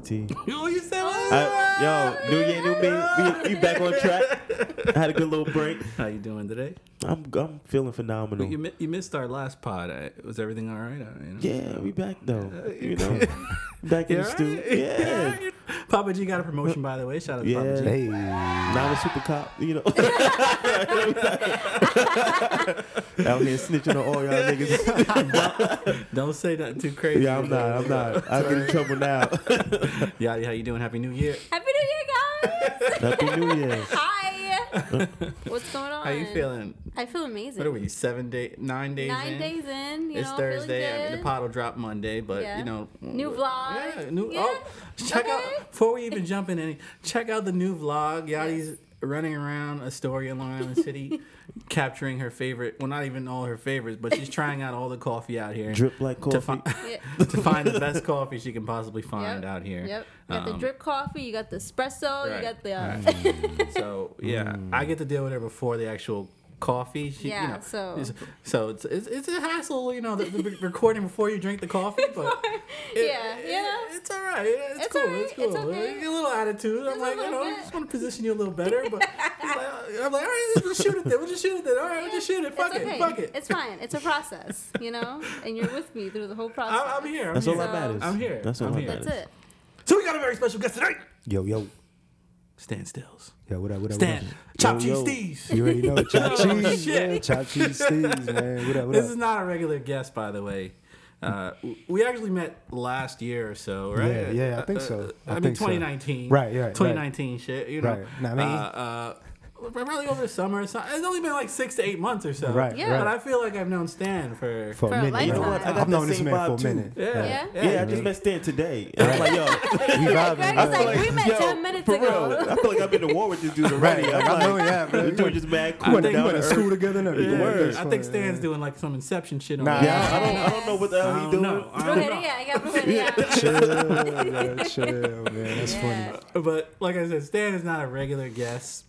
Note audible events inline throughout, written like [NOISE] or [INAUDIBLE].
T? [LAUGHS] Yo, you said what? I, yo, new year, new me. We, we [LAUGHS] back on track. I had a good little break. How you doing today? I'm I'm feeling phenomenal. You, mi- you missed our last pod. Was everything all right? Uh, you know? Yeah, we back though. You know, [LAUGHS] back in the all studio. right? Yeah. You- Papa G got a promotion, mm. by the way. Shout out to Yeah. Papa G. Hey. Now I'm a super cop. You know, [LAUGHS] out here snitching on all y'all niggas. Don't say nothing too crazy. Yeah, I'm not. I'm not. I get in trouble now. [LAUGHS] Yachty, how you doing? Happy New Year. Happy New Year, guys! Happy New Year. Hi. [LAUGHS] What's going on? How you feeling? I feel amazing. What are we? Seven day, nine days Nine in. days in. You it's know, Thursday. I mean, the pod will drop Monday, but Yeah. you know, New vlog. Yeah, new. Oh, yeah. Oh, check Okay. out before we even [LAUGHS] jump in any. Check out the new vlog. Yachty's running around Astoria, Long Island City, [LAUGHS] capturing her favorite. Well, not even all her favorites, but she's trying out all the coffee out here. Drip like To, coffee. fi- Yeah. [LAUGHS] to find the best [LAUGHS] coffee she can possibly find Yep. out here. Yep. You got the Um, drip coffee. You got the espresso. right, You got the. Uh, right. So yeah, I get to deal with her before the actual coffee. She, Yeah, you know, so- it's, so it's, it's it's a hassle, you know, the, the [LAUGHS] recording before you drink the coffee, but it- Yeah, it- you know. it's all right. It's, It's cool. all right, It's cool. it's okay. A little attitude. I'm like, you little know, I just want to position you a little better, but [LAUGHS] like, I'm like, all right, let's just shoot it then. We'll just shoot it then. All right, we'll just shoot it. Fuck it's it. Fuck it. It's fine. It's a process, you know, and you're with me through the whole process. I'm, I'm here. I'm That's here. all that matters. I'm here. That's all I'm that matters. That's it. So we got a very special guest tonight. Yo, yo. Stan Stills. Yo, what up, what up, Stan. what up? Chop Yo, cheese yo. Steez. You already know. Chop Oh, [LAUGHS] cheese, man. Chop cheese Steez, man. What up, what This up? is not a regular guest, by the way. Uh, we actually met last year or so, right? Yeah, yeah, I think so. Uh, I I, mean, think so. 2019. Right, yeah, right. 2019 shit, you know. Right. Nah, uh, uh, probably over the summer. So it's only been like six to eight months or so. Right, Yeah. But I feel like I've known Stan for. For For a a minute. You know what? I got I've known this man for a too. minute. yeah, Yeah. Yeah, I just met Stan today. And I'm like, yo, We vibing, [LAUGHS] Greg man. was like, we met yo, 10 minutes for ago. real. I feel like I've been to war with this dude already. like, I'm I know, yeah, man. This dude just mad I cool. think We went to to school together and everything. Yeah, I think Stan's doing like some Inception shit on Nah, I don't, I don't know what the hell I he doing. know. I [LAUGHS] don't I got. [LAUGHS] Chill, man, chill, man. That's funny. But like I said, Stan is not a regular guest.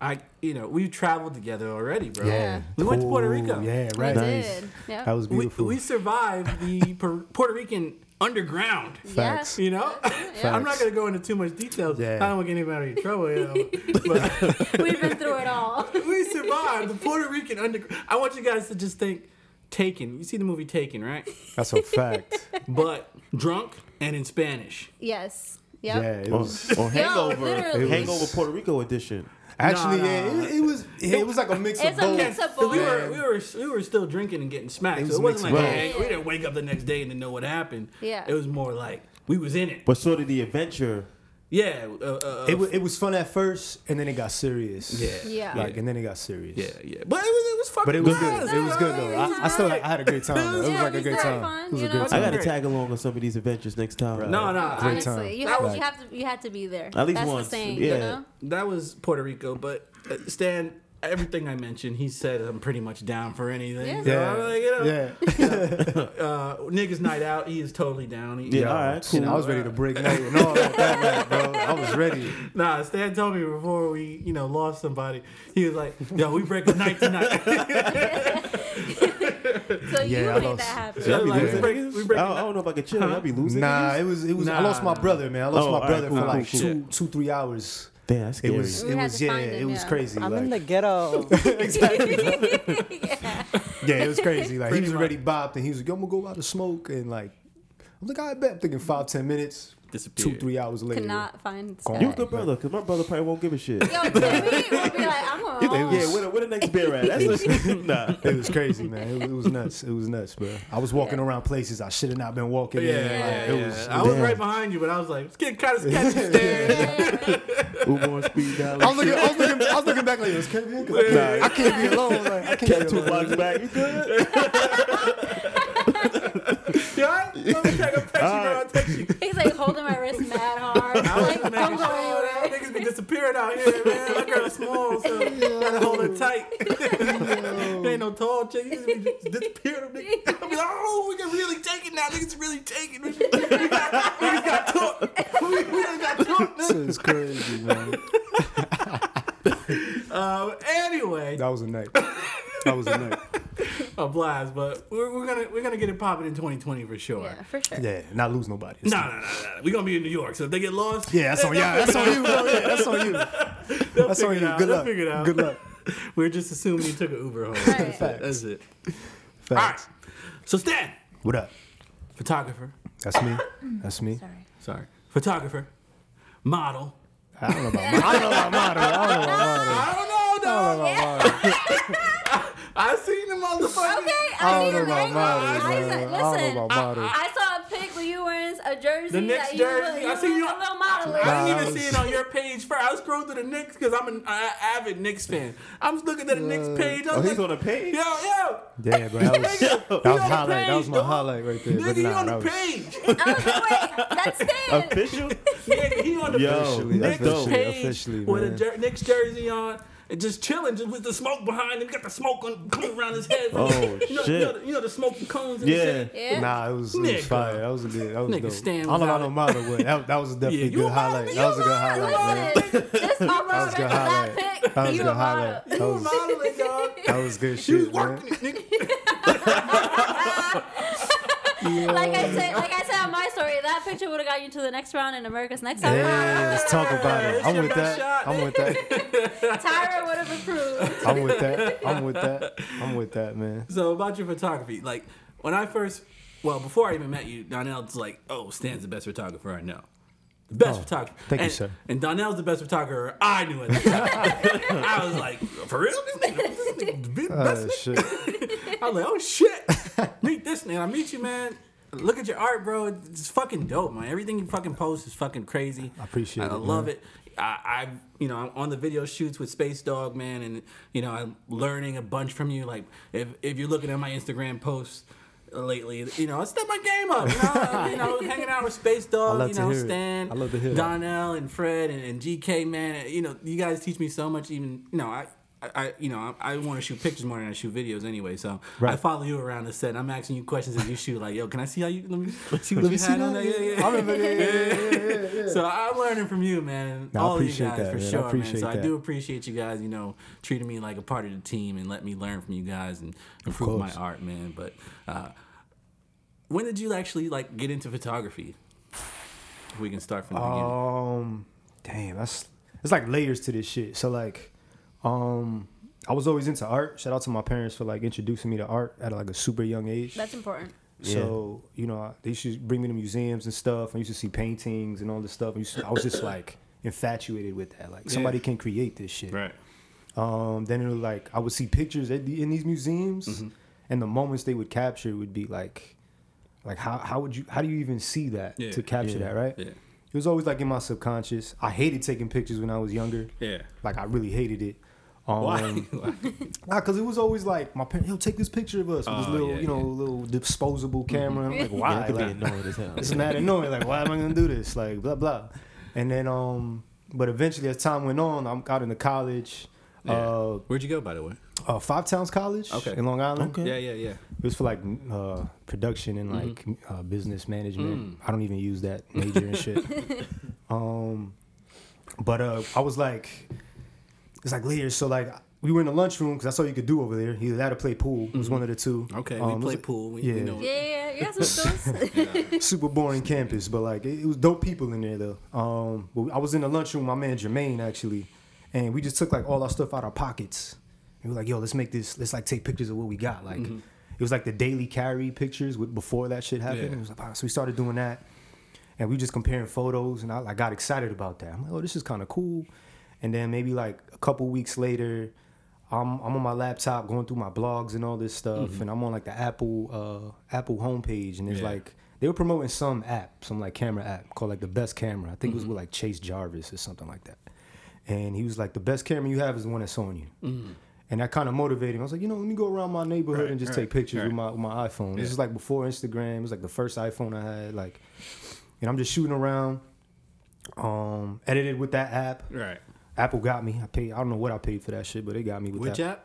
I, you know, we've traveled together already, bro. Yeah. We went to Puerto Rico. Yeah, We right. Nice. did. Yep. That was We, beautiful. we survived the [LAUGHS] Per- Puerto Rican underground. Facts. You know, [LAUGHS] I'm not gonna go into too much details. Yeah. I don't want to get anybody in trouble. You know? [LAUGHS] but We've been through it all. we survived the Puerto Rican underground. I want you guys to just think Taken. You see the movie Taken, right? That's a fact. But drunk and in Spanish. Yes. Yeah, Yep. it Or, was. or Hangover. literally. Hangover Puerto Rico edition. Actually, Nah, yeah, it, it was. It was like a mix It's of a both. mix of 'Cause we were we were we were still drinking and getting smacked. It so was it wasn't like hey, we didn't wake up the next day and then know what happened. Yeah. It was more like we was in it. But sort of the adventure. Yeah. Uh, uh, It was, it was fun at first, and then it got serious. yeah. Yeah. Like, and then it got serious. Yeah, yeah. But it was it was fucking But it was good. good. It was good though. I, I still, I had a great time. Though. It was Yeah, like a it was good time. fun, It was a good know? I gotta tag along on some of these adventures next time. No, no. Great Honestly, time. you That have, was- you have to you had to be there. At least That's once. the saying, Yeah. you know. That was Puerto Rico, but uh, Stan, everything I mentioned, he said I'm pretty much down for anything. Yeah. So Yeah. I'm like, you know, yeah. [LAUGHS] uh, niggas night out, he is totally down. He, Yeah, all right, you know, I was ready to break night and all that, [LAUGHS] that night, bro. I was ready. Nah, Stan told me before we, you know, lost somebody. He was like, "Yo, we break the night tonight." [LAUGHS] So Yeah, you I made lost- that happen. Yeah, I Like, we break- we break I, don't, I don't know if I could chill. I'd be losing. Nah, it was it was. I lost my brother, man. I lost Oh, my all right, brother cool, for cool, like cool. two two three hours. Damn, that's It was it was yeah, find it him, was yeah. crazy. I'm like, in the ghetto. [LAUGHS] [LAUGHS] exactly. yeah. Yeah, it was crazy. Like he was much. already bopped, and he was like, "Yo, "I'm gonna go out to smoke," and like, I'm like, "I bet." I'm thinking five ten minutes, two three hours later. Could not find Gone. You a Stan. good brother, cause my brother probably won't give a shit. Yo, [LAUGHS] Timmy would be like, I'm going You home. yeah, where the, where the next beer at? That's [LAUGHS] [LAUGHS] nah. It was crazy, man. It, it was nuts. It was nuts, bro. I was walking Yeah. around places I should have not been walking Yeah, in. yeah, Like, yeah. it was. I was Damn. right behind you, but I was like, "It's getting kind of sketchy." Stan. Uber speed dial. I was looking. I was looking. I was looking back like, "Is Kevin here?" 'Cause I, can't, Nah. I can't be alone. Like, I can't Kept be two alone. blocks back. You good? yeah, let me take a picture, bro. I'll text you. He's like holding my wrist mad hard. I was Like, just don't making go sure anywhere. niggas disappearing out here, man. My girl's small, so gotta hold her tight. [LAUGHS] you ain't no tall chick. You just just disappearing. Niggas. I be like, oh, we can really take it now. Niggas really taking it. Niggas got, niggas got took. We, we got took. This is crazy, man. Uh, anyway, That was a night. That was a night. [LAUGHS] a blast. But we're, we're gonna we're gonna get it popping in 2020 for sure. Yeah, for sure. Yeah, not lose nobody. No, no, no, no. We're gonna be in New York, so if they get lost, Yeah, that's on they'll yeah, that's on you, bro. Yeah, that's on you. [LAUGHS] They'll That's on you. Good They'll luck. figure it out. Good luck. [LAUGHS] We're just assuming you took an Uber home. Right. Facts. That's it. All right. Facts. So Stan, What up? photographer. That's me. That's me. Sorry. Sorry, photographer, model. I don't know about model. I don't know about model. I don't know about [LAUGHS] model. I don't know, I dog. don't know about model. [LAUGHS] I seen the motherfucker. Okay, I I, don't need know to about make models, I man. said, I don't know listen, about models. I saw a you wearing a jersey. The Knicks that you jersey. Look, I you seen you- a little modeling. I didn't even see it on your page first. I was scrolling through the Knicks because I'm an uh, avid Knicks fan. I'm just looking at the Knicks page. I Oh, was he's like, on the page. yo, yo. Yeah, bro. That was, [LAUGHS] Nigga, that he was on the highlight. That was my dog. highlight right there. Nigga, But he nah, on the that was, page. I was like, wait, that's [LAUGHS] Stan. Official? Nigga, he on the Yo, Officially, Knicks officially, page officially, with a man. jer- Knicks jersey on. And just chilling, just with the smoke behind him. Got the smoke on, coming around his head. Oh, you know, You shit. know, the, you know the smoky cones. In Yeah. The? Yeah. Nah, it was, it was fire. That was a good. That was Nigga, dope. Stan I don't know was about out no it. but that, that was definitely Yeah, a you good highlight. That was a good highlight, man. Listen, just That was a good highlight. That was a good highlight. That You were was modeling, dog. [LAUGHS] that was good She was shit, man. [LAUGHS] [LAUGHS] working it, nigga. Like I said, like I said on my story, that picture would have got you to the next round in America's Next Top Model. Yeah, [LAUGHS] let's talk about it. I'm with that. shot. I'm with that. [LAUGHS] Tyra would have approved. I'm with that. I'm with that. I'm with that, man. So about your photography, like when I first, well, before I even met you, Donnell's like, "Oh, Stan's the best photographer I know." The best Oh, photographer. thank you, and, sir. And Donnell's the best photographer I knew at the time. I was like, "For real, this nigga, this nigga the best Oh nigga." shit. [LAUGHS] I was like, "Oh shit, meet this nigga." I meet you, man. Look at your art, bro. It's fucking dope, man. Everything you fucking post is fucking crazy. I appreciate I it, I love man. it. I, I, you know, I'm on the video shoots with Space Dog, man, and you know, I'm learning a bunch from you. Like, if if you're looking at my Instagram posts lately, you know, I step my game up. You know, [LAUGHS] you know, hanging out with Space Dog, you know. Stan, I love to hear that. Donnell, and Fred, and, and GK, man. You know, you guys teach me so much. Even, you know, I. I, you know, I, I want to shoot pictures more than I shoot videos anyway. So I follow you around the set. I'm asking you questions as you shoot. Like, yo, can I see how you? Let me see what Let you me see had on that. Yeah, yeah. I remember. Yeah, yeah, yeah. [LAUGHS] So I'm learning from you, man. No, I All of you appreciate guys that, for man. Sure, man. So I do appreciate you guys, you know, treating me like a part of the team and let me learn from you guys and improve my art, man. But uh, when did you actually like get into photography? We can start from the beginning. Um, damn, that's it's like layers to this shit. So like, um, I was always into art. Shout out to my parents for like introducing me to art at like a super young age. That's important. So you know, they used to bring me to museums and stuff. I used to see paintings and all this stuff. I, used to- I was just like infatuated with that. Like somebody can create this shit. Right. Um, then it was like I would see pictures at the, in these museums, Mm-hmm. and the moments they would capture would be like, like how how would you how do you even see that Yeah, to capture yeah, that right? Yeah. It was always like in my subconscious. I hated taking pictures when I was younger. Yeah. Like I really hated it. Um, [LAUGHS] [LAUGHS] Why? Nah, cause it was always like my parents, yo, take this picture of us with this Oh, little, yeah, you know, yeah. little disposable camera. And I'm like, Yeah, it could be annoying as hell. it's not [LAUGHS] annoying. Like, why am I gonna do this? Like, blah blah. And then, um, but eventually, as time went on, I'm got into college. Uh, Where'd you go, by the way? uh, Five Towns College Okay. in Long Island. Okay. Yeah, yeah, yeah. It was for like uh, production and like Mm-hmm. uh, business management. Mm. I don't even use that major and shit. Um, but uh, I was like, it's like layers. So like we were in the lunchroom because that's all you could do over there. Either that or play pool. It was one of the two. Mm-hmm. Okay, Um, we it was play like- pool. We, yeah. we know. Yeah, yeah, yeah. You got some skills. super boring campus, but like it, it was dope people in there though. Um, but I was in the lunchroom, with my man Jermaine actually, and we just took like all our stuff out of our pockets. And we were like, yo, let's make this. Let's like take pictures of what we got. Like it was like the daily carry pictures with before that shit happened. Yeah. It was like, wow. so we started doing that, and we just comparing photos, and I, I got excited about that. I'm like, oh, this is kind of cool. And then maybe like a couple weeks later. I'm, I'm on my laptop going through my blogs and all this stuff, and I'm on like the Apple uh, Apple homepage, and it's Yeah. like they were promoting some app, some like camera app called like the best camera. I think it was Mm-hmm. with like Chase Jarvis or something like that. And he was like, the best camera you have is the one that's on you. And that kind of motivated me. I was like, you know, let me go around my neighborhood Mm-hmm. Right, and just right, take pictures right. with my with my iPhone. This Yeah. is like before Instagram. It was like the first iPhone I had. Like, and I'm just shooting around. Um, edited with that app. Right. Apple got me. I paid. I don't know what I paid for that shit, but they got me with that. Which that. app?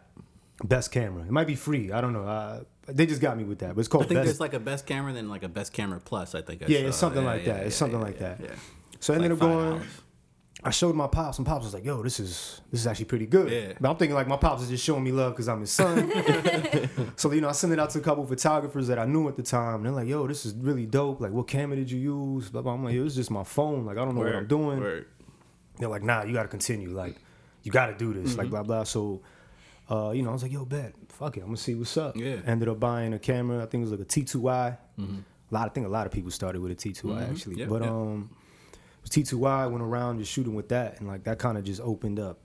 Best camera. It might be free. I don't know. Uh, they just got me with that. But it's called. I think Best. there's like a best camera, then like a best camera plus. I think. I Yeah, saw. it's something like that. It's something yeah, like that. Yeah. so I ended Like up going. $5. I showed my pops, and pops was like, "Yo, this is this is actually pretty good." Yeah. But I'm thinking like my pops is just showing me love because I'm his son. [LAUGHS] so you know, I sent it out to a couple photographers that I knew at the time. And they're like, "Yo, this is really dope. Like, what camera did you use?" Blah, blah. I'm like, "It was just my phone. Like, I don't know what I'm doing." Word. They're like, "Nah, you got to continue. Like, you got to do this. Mm-hmm. Like, blah blah." So. Uh, you know, I was like, "Yo, bet, fuck it, I'm gonna see what's up." Yeah. Ended up buying a camera. I think it was like a T2i. A lot, I think a lot of people started with a T2i actually, Mm-hmm. Yep, but yep. um, T2i. Went around just shooting with that, and like that kind of just opened up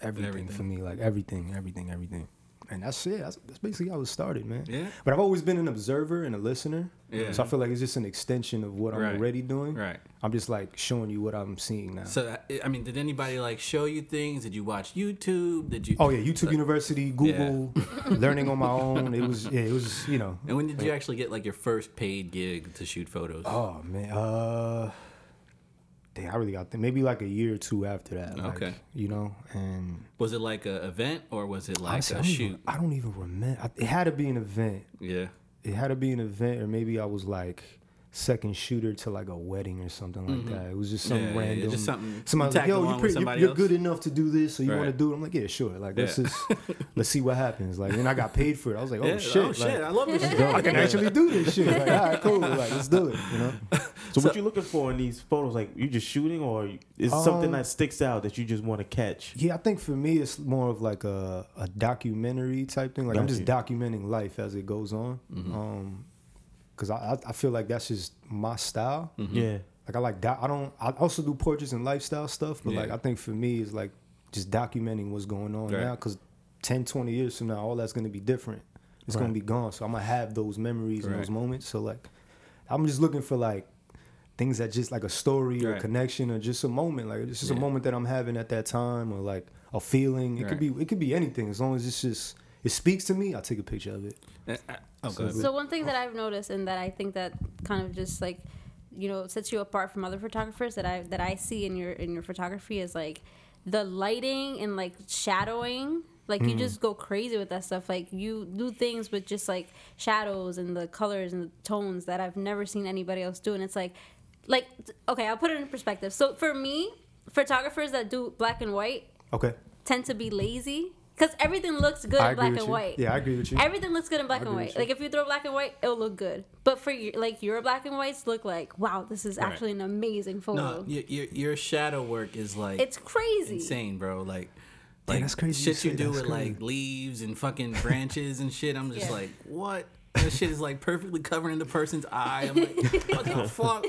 everything, Everything. for me, like everything, everything, everything. And that's it. That's, that's basically how it started, man. Yeah. But I've always been an observer and a listener. Yeah. So I feel like it's just an extension of what I'm Right. already doing. Right. I'm just like showing you what I'm seeing now. So I- I mean, did anybody like show you things? Did you watch YouTube? Did you? Oh yeah, YouTube University, Google, [LAUGHS] learning on my own. It was yeah, it was you know. And when did you actually get like your first paid gig to shoot photos? Oh man, uh, damn, I really got there. Maybe like a year or two after that. Like, Okay. You know, and Was it like an event or was it like honestly, I a don't, shoot? even, I don't even remember. It had to be an event. Yeah. It had to be an event, or maybe I was like second shooter to like a wedding or something like that. It was just some Mm-hmm. Yeah, yeah, yeah, random. just something Somebody like, "Yo, you're, with pretty, you're, you're good enough to do this, so you want to do it." I'm like, "Yeah, sure." Like, let's Yeah. just let's see what happens. Like, and I got paid for it. I was like, "Oh Yeah, shit!" Oh like, shit! I love this shit. I can actually do this shit. Like, all right, cool. Like, let's do it. You know. [LAUGHS] So, what you looking for in these photos? Like you just shooting, or is something Um, that sticks out that you just want to catch? Yeah, I think for me it's more of like a, a documentary type thing. Like I'm just Gotcha. documenting life as it goes on. Mm-hmm. Um, cause I, I I feel like that's just my style. Mm-hmm. Yeah. Like I like doc- I don't I also do portraits and lifestyle stuff, but like I think for me it's like just documenting what's going on Right. now. Cause 10, 20 years from now, all that's gonna be different. It's gonna be gone. So I'm gonna have those memories and those moments. So like I'm just looking for like things that just like a story or Right. connection or just a moment. Like it's just Yeah. a moment that I'm having at that time or like a feeling. It could be it could be anything as long as it's just it speaks to me. I'll take a picture of it. Oh, So go ahead. the- So one thing that I've noticed and that I think that kind of just like you know sets you apart from other photographers that I that I see in your in your photography is like the lighting and like shadowing. Like you mm. just go crazy with that stuff. Like you do things with just like shadows and the colors and the tones that I've never seen anybody else do. And it's like, like okay, I'll put it in perspective. So for me, photographers that do black and white Okay. tend to be lazy because everything looks good I in black and you. white. Yeah, I agree with you. Everything looks good in black and white. Like if you throw black and white, it'll look good. But for your, like your black and whites look like wow, this is Right. actually an amazing photo. No, your, your your shadow work is like it's crazy. insane, bro. Like, Damn, like that's crazy shit you say do that's with like leaves and fucking branches and shit. I'm just Yeah. like, what? That shit is like perfectly covering the person's eye. I'm like, what the [LAUGHS] fuck?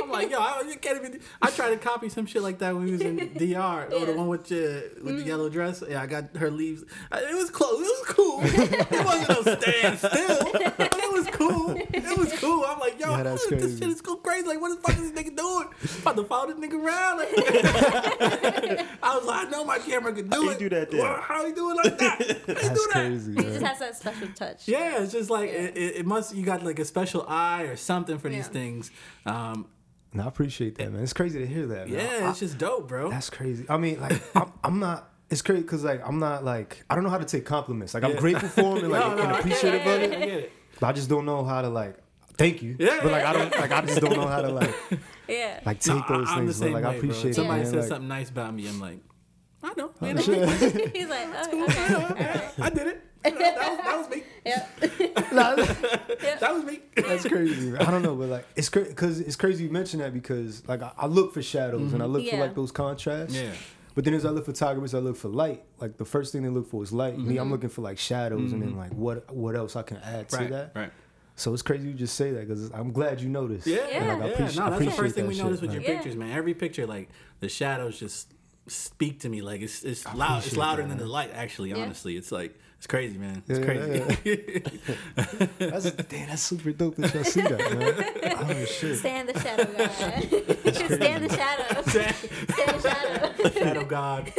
I'm like, yo, I you can't even. I tried to copy some shit like that when we was in [LAUGHS] DR. Oh, the one with the with the mm. yellow dress. Yeah, I got her leaves. It was close. It was cool. it wasn't no stand still, but it was [LAUGHS] cool. [LAUGHS] It was cool. I'm like, yo, Yeah, that's this crazy. shit is go crazy. Like, what the fuck is this nigga doing? About to follow this nigga around. Like, [LAUGHS] [LAUGHS] I was like, I know my camera can do How you it. do that there? Well, How you do it like that? How you do That's that? crazy. He man. just has that special touch. Yeah, it's just like it, it, it must. You got like a special eye or something for these things. Um, No, I appreciate that, man. It's crazy to hear that. Man. yeah, I- it's just dope, bro. That's crazy. I mean, like, I'm, I'm not. It's crazy because like I'm not like I don't know how to take compliments. Like I'm grateful for them and like No, no, and I get appreciative it, of I it. Get it. But I just don't know how to like thank you. Yeah, but like I don't like I just don't know how to like [LAUGHS] Yeah. like No, take those I, things. But like way, I appreciate bro. it. Somebody man. says like, something nice about me. I'm like, I know, oh, man. shit. He's like, oh, [LAUGHS] okay, all right. I did it. [LAUGHS] That was, that was me. Yep. Nah, That was me. That's crazy. I don't know, but like it's crazy because it's crazy you mention that because like I, I look for shadows and I look for like those contrasts. Yeah. But then as other photographers, I look for light. Like the first thing they look for is light. Me, I'm mm-hmm. looking for like shadows, and then mm-hmm. like what what else I can add to Right. that. Right. So it's crazy you just say that because I'm glad you noticed. Yeah, Yeah. And, like, I yeah. appreciate- no, that's the first thing we shit, noticed with your. Yeah. pictures, man. Every picture, like the shadows just speak to me. Like it's it's loud. It's louder that, than man. the light. Actually, Yeah. honestly, it's like it's crazy, man. It's Yeah, crazy. [LAUGHS] That's damn, that's super dope that y'all see that, man. Oh shit. Stan the shadow, guy. [LAUGHS] Stan the shadow. [LAUGHS] Stan the shadow. Shadow God.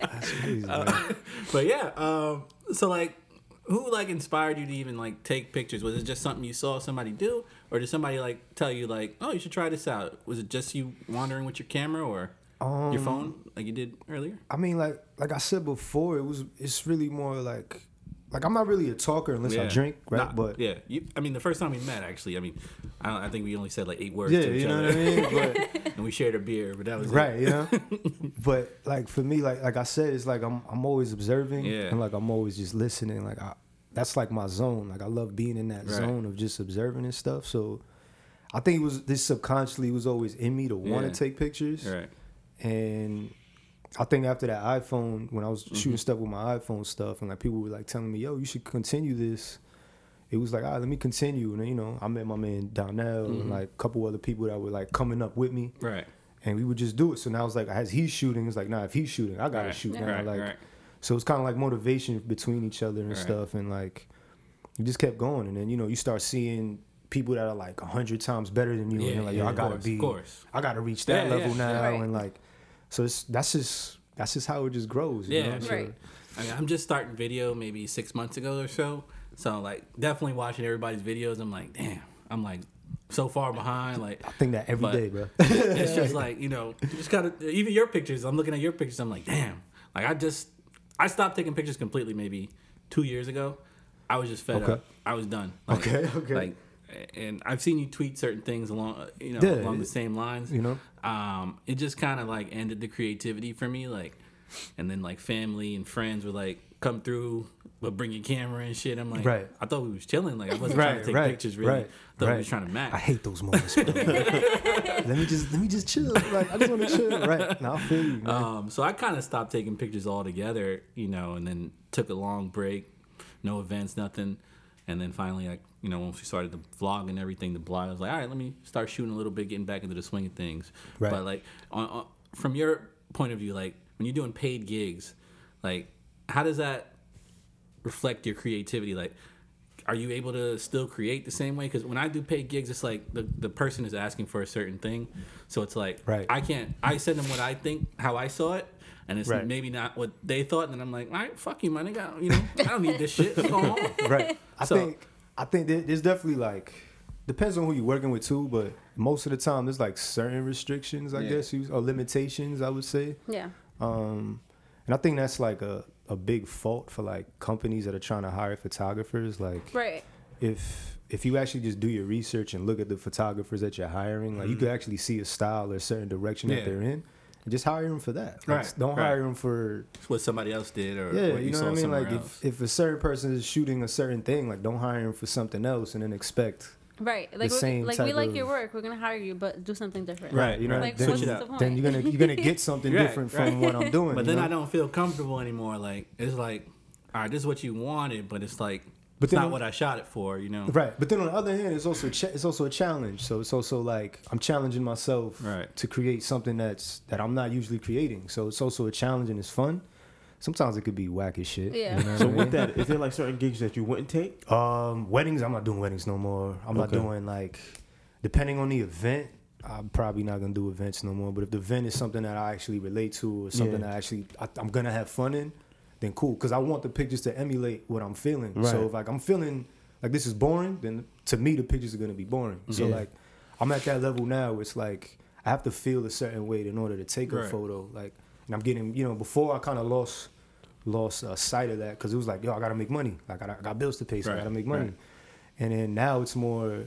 That's crazy, man. But yeah, um, so like, who like inspired you to even like take pictures? Was it just something you saw somebody do, or did somebody like tell you like, oh, you should try this out? Was it just you wandering with your camera or Um, your phone like you did earlier? I mean, like like I said before, it was it's really more like like I'm not really a talker unless I drink, right? Nah, but yeah, you, I mean, the first time we met, actually, I mean, I, I think we only said like eight words yeah, to each you know other, what I mean. But [LAUGHS] and we shared a beer, but that was right, It. you know. [LAUGHS] but like for me, like like I said, it's like I'm I'm always observing, Yeah. and like I'm always just listening. Like I, that's like my zone. Like I love being in that Right. zone of just observing and stuff. So I think it was this subconsciously was always in me to want to Yeah. take pictures. Right. And I think after that iPhone, when I was Mm-hmm. shooting stuff with my iPhone stuff, and like people were like telling me, "Yo, you should continue this." It was like, "All right, let me continue." And then, you know, I met my man Donnell Mm-hmm. and like a couple other people that were like coming up with me, Right. and we would just do it. So now it's like, as he's shooting, it's like, nah, if he's shooting, I gotta Right. shoot now. Right. Like, right. so it's kind of like motivation between each other and stuff, and like, you just kept going, and then you know, you start seeing people that are like a hundred times better than you, Yeah, and you're like, yeah, yo, I gotta course, be. I gotta reach that Yeah, level now, and like, so it's that's just that's just how it just grows. You Yeah, know? So- Right. I mean, I'm just starting video maybe six months ago or so. So like, definitely watching everybody's videos. I'm like, damn. I'm like so far behind. Like, I think that every day, bro. [LAUGHS] it's [LAUGHS] just like you know, you just gotta. Even your pictures. I'm looking at your pictures. I'm like, damn. Like I just, I stopped taking pictures completely maybe two years ago. I was just fed Okay. up. I was done. Like, Okay, [LAUGHS] okay. Like, and I've seen you tweet certain things along, you know, Yeah, along the same lines. you know? um, it just kind of like ended the creativity for me. Like, and then like family and friends would like come through, but bring your camera and shit. I'm like, Right. I thought we was chilling. Like I wasn't trying to take right, pictures. Really, right, I thought we was trying to match. I hate those moments. [LAUGHS] Let me just let me just chill. Like I just want to chill. Right now, I feel you. Man. Um, so I kind of stopped taking pictures altogether, you know, and then took a long break, no events, nothing, and then finally, like, you know, once we started the vlog and everything, the blog, I was like, all right, let me start shooting a little bit, getting back into the swing of things. Right. But like, on, on, from your point of view, like when you're doing paid gigs, like, how does that reflect your creativity? Like, are you able to still create the same way? Because when I do paid gigs, it's like the, the person is asking for a certain thing, so it's like Right. I can't. I send them what I think, how I saw it, and it's Right. maybe not what they thought. And then I'm like, all right, fuck you, my nigga. You know, I don't need this shit. What's going on? right. I So- think I think there's definitely like depends on who you're working with too, but most of the time there's like certain restrictions, I Yeah. guess, you- or limitations, I would say. Yeah. Um, and I think that's like a a big fault for like companies that are trying to hire photographers. Like Right. if if you actually just do your research and look at the photographers that you're hiring, like you could actually see a style or a certain direction Mm-hmm. Yeah. that they're in, and just hire him for that. Like, Right, Don't right. hire him for It's what somebody else did, or yeah, what you, you know saw what I mean. Like else. if, if a certain person is shooting a certain thing, like don't hire him for something else and then expect Right. Like we same like we like of- your work. We're gonna hire you, but do something different. Right, you know. Like, then, what's Switch it the up. point? then you're gonna you're gonna get [LAUGHS] something Right, different right. from what I'm doing. but then know? I don't feel comfortable anymore. Like it's like, all right, this is what you wanted, but it's like, But it's then- not what I shot it for. You know. Right, but then on the other hand, it's also a ch- it's also a challenge. So it's also like I'm challenging myself Right. to create something that's that I'm not usually creating. So it's also a challenge and it's fun. Sometimes it could be whack as shit. Yeah. You know So I mean? with that, is there like certain gigs that you wouldn't take? Um, weddings, I'm not doing weddings no more. I'm not doing like, depending on the event, I'm probably not gonna do events no more. But if the event is something that I actually relate to or something Yeah. that I actually I, I'm gonna have fun in, then cool. Because I want the pictures to emulate what I'm feeling. So if like I'm feeling like this is boring, then to me the pictures are gonna be boring. So like I'm at that level now. Where it's like I have to feel a certain way in order to take a photo. Like, and I'm getting you know before I kind of lost lost uh, sight of that because it was like yo I gotta make money. Like I got, I got bills to pay, so I gotta make money. right. And then now it's more,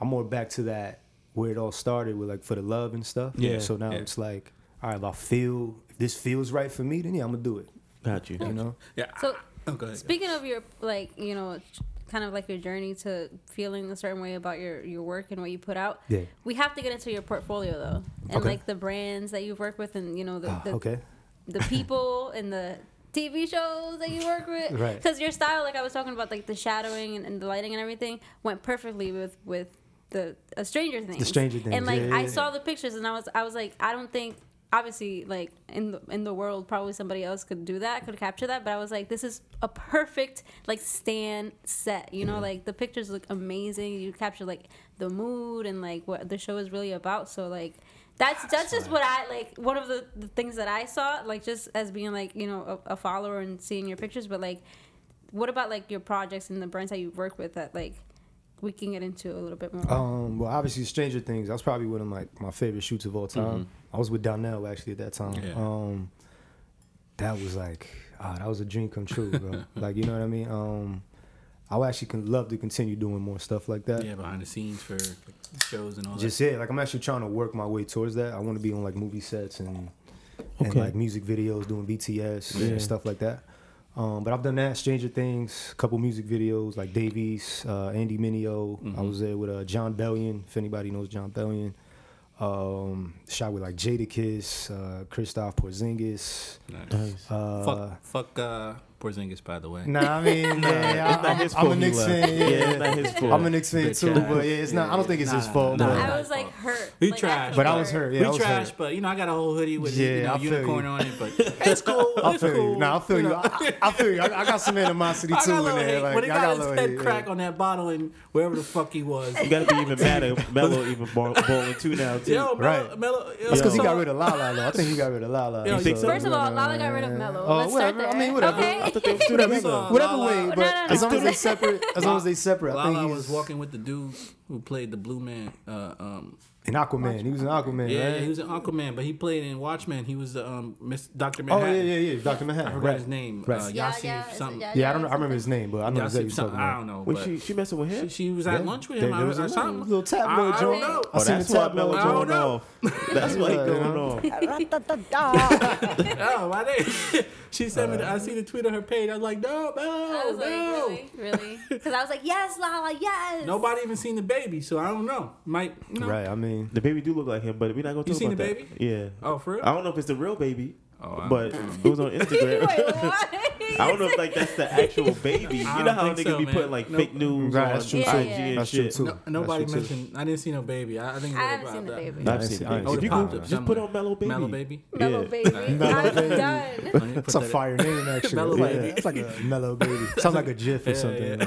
I'm more back to that where it all started with like for the love and stuff. Yeah, So now yeah. it's like, all right, if I feel if this feels right for me, then yeah, I'm gonna do it. Got you. You know? Yeah. So oh, go ahead. Speaking of your like, you know, kind of like your journey to feeling a certain way about your your work and what you put out. Yeah. We have to get into your portfolio though, and Okay. like the brands that you've worked with, and you know the Ah, the, okay. the people [LAUGHS] and the TV shows that you work with. [LAUGHS] Right. Because your style, like I was talking about, like the shadowing and, and the lighting and everything, went perfectly with with the uh, Stranger Things. The Stranger Things, And like yeah, yeah, I yeah. saw the pictures, and I was I was like, I don't think. Obviously, like in the in the world, probably somebody else could do that, could capture that. But I was like, this is a perfect like stand set. You know, mm-hmm. like the pictures look amazing. You capture like the mood and like what the show is really about. So like that's that's just what I like. One of the, the things that I saw, like just as being like you know a, a follower and seeing your pictures. But like, what about like your projects and the brands that you work with that like we can get into a little bit more. Um, well, obviously, Stranger Things. That was probably one of my, my favorite shoots of all time. I was with Donnell actually at that time. Yeah. Um, that was like, ah, that was a dream come true, bro. [LAUGHS] like, you know what I mean? Um, I would actually can love to continue doing more stuff like that. Yeah, behind the scenes for like, shows and all Just it, like I'm actually trying to work my way towards that. I want to be on like movie sets and and like music videos, doing BTS Yeah. and stuff like that. Um, but I've done that. Stranger Things, a couple music videos like Davies, uh, Andy Mineo. I Mhm. was there with uh, Jon Bellion. If anybody knows Jon Bellion, um, shot with like Jadakiss, uh, Kristaps Porzingis. Nice. Uh, Fuck, fuck uh, Porzingis, by the way. Nah, I mean, [LAUGHS] yeah, It's not I'm, his I'm fault a Knicks fan. Yeah, Yeah, it's not his fault. I'm a Knicks fan too, ass. but yeah, it's not. I don't think it's his fault. nah, but. I was like hurt. We like, trashed, But I was hurt. Yeah, we was trash, hurt. but you know I got a whole hoodie with Yeah, you know I unicorn you. on it, but [LAUGHS] it's cool. I it's feel cool. you. Nah, I feel you. I, I feel you. I, I got some animosity I too got a in there. Like, when he I got, got a his head crack on that bottle and wherever the fuck he was. You gotta be even madder. [LAUGHS] Melo even ball, balling too now too. Yo, Right. Melo, That's because he got rid of Lala. Though. I think he got rid of Lala. Yo, You think so? First of all, Lala got rid of Melo. Oh, Let's start whatever. there. I mean, whatever. Okay. I thought they was still Whatever, together. whatever way, but no, no, as long as they separate, as long as they separate, I Lala think was walking with the dude who played the Blue Man. Uh, um, in Aquaman. He was in Aquaman, yeah, right? he was an Aquaman, but he played in Watchmen. He was the um, Miss Doctor oh yeah, yeah, yeah. Doctor Manhattan. I forgot Right. his name. Right. Uh, Yeah, yeah, something. yeah, Yeah, I don't know. I remember his name, but I know exactly something. I don't know. Was she she messing with him? she was at Yeah. lunch with him. there I was was a or something. little tabloid I, I joint. don't know. [LAUGHS] I [LAUGHS] Oh, seen that's the why tab going I don't know. off. That's [LAUGHS] why he going you know. off. Oh, my name. she sent me. I see the tweet on her page. I was like, no, no, no. really, really, because I was like, yes, Lala, yes. Nobody even seen the baby, so I don't know. Might know. Right. I mean, The baby do look like him, but we're not gonna talk You seen about the that. Yeah. Oh, for real? I don't know if it's the real baby, Oh, but it was on [LAUGHS] Instagram. Wait, what? [LAUGHS] I don't know if like that's the actual [LAUGHS] baby. You know how think niggas so, be man. putting like Nope. fake news Right, on that's true IG too. and That's shit. true too. No, nobody That's true, too. mentioned. I didn't see no baby. I, I think I was haven't seen the baby. Nah, I I've ain't seen seen- it. I ain't Oh, If you popped Google, just put somewhere. on Mellow Baby. Mellow baby. Mellow baby. Mellow I'm baby. done. Oh, you put It's a fire name, actually. Mellow baby. It's like a mellow baby. Sounds like a GIF or something.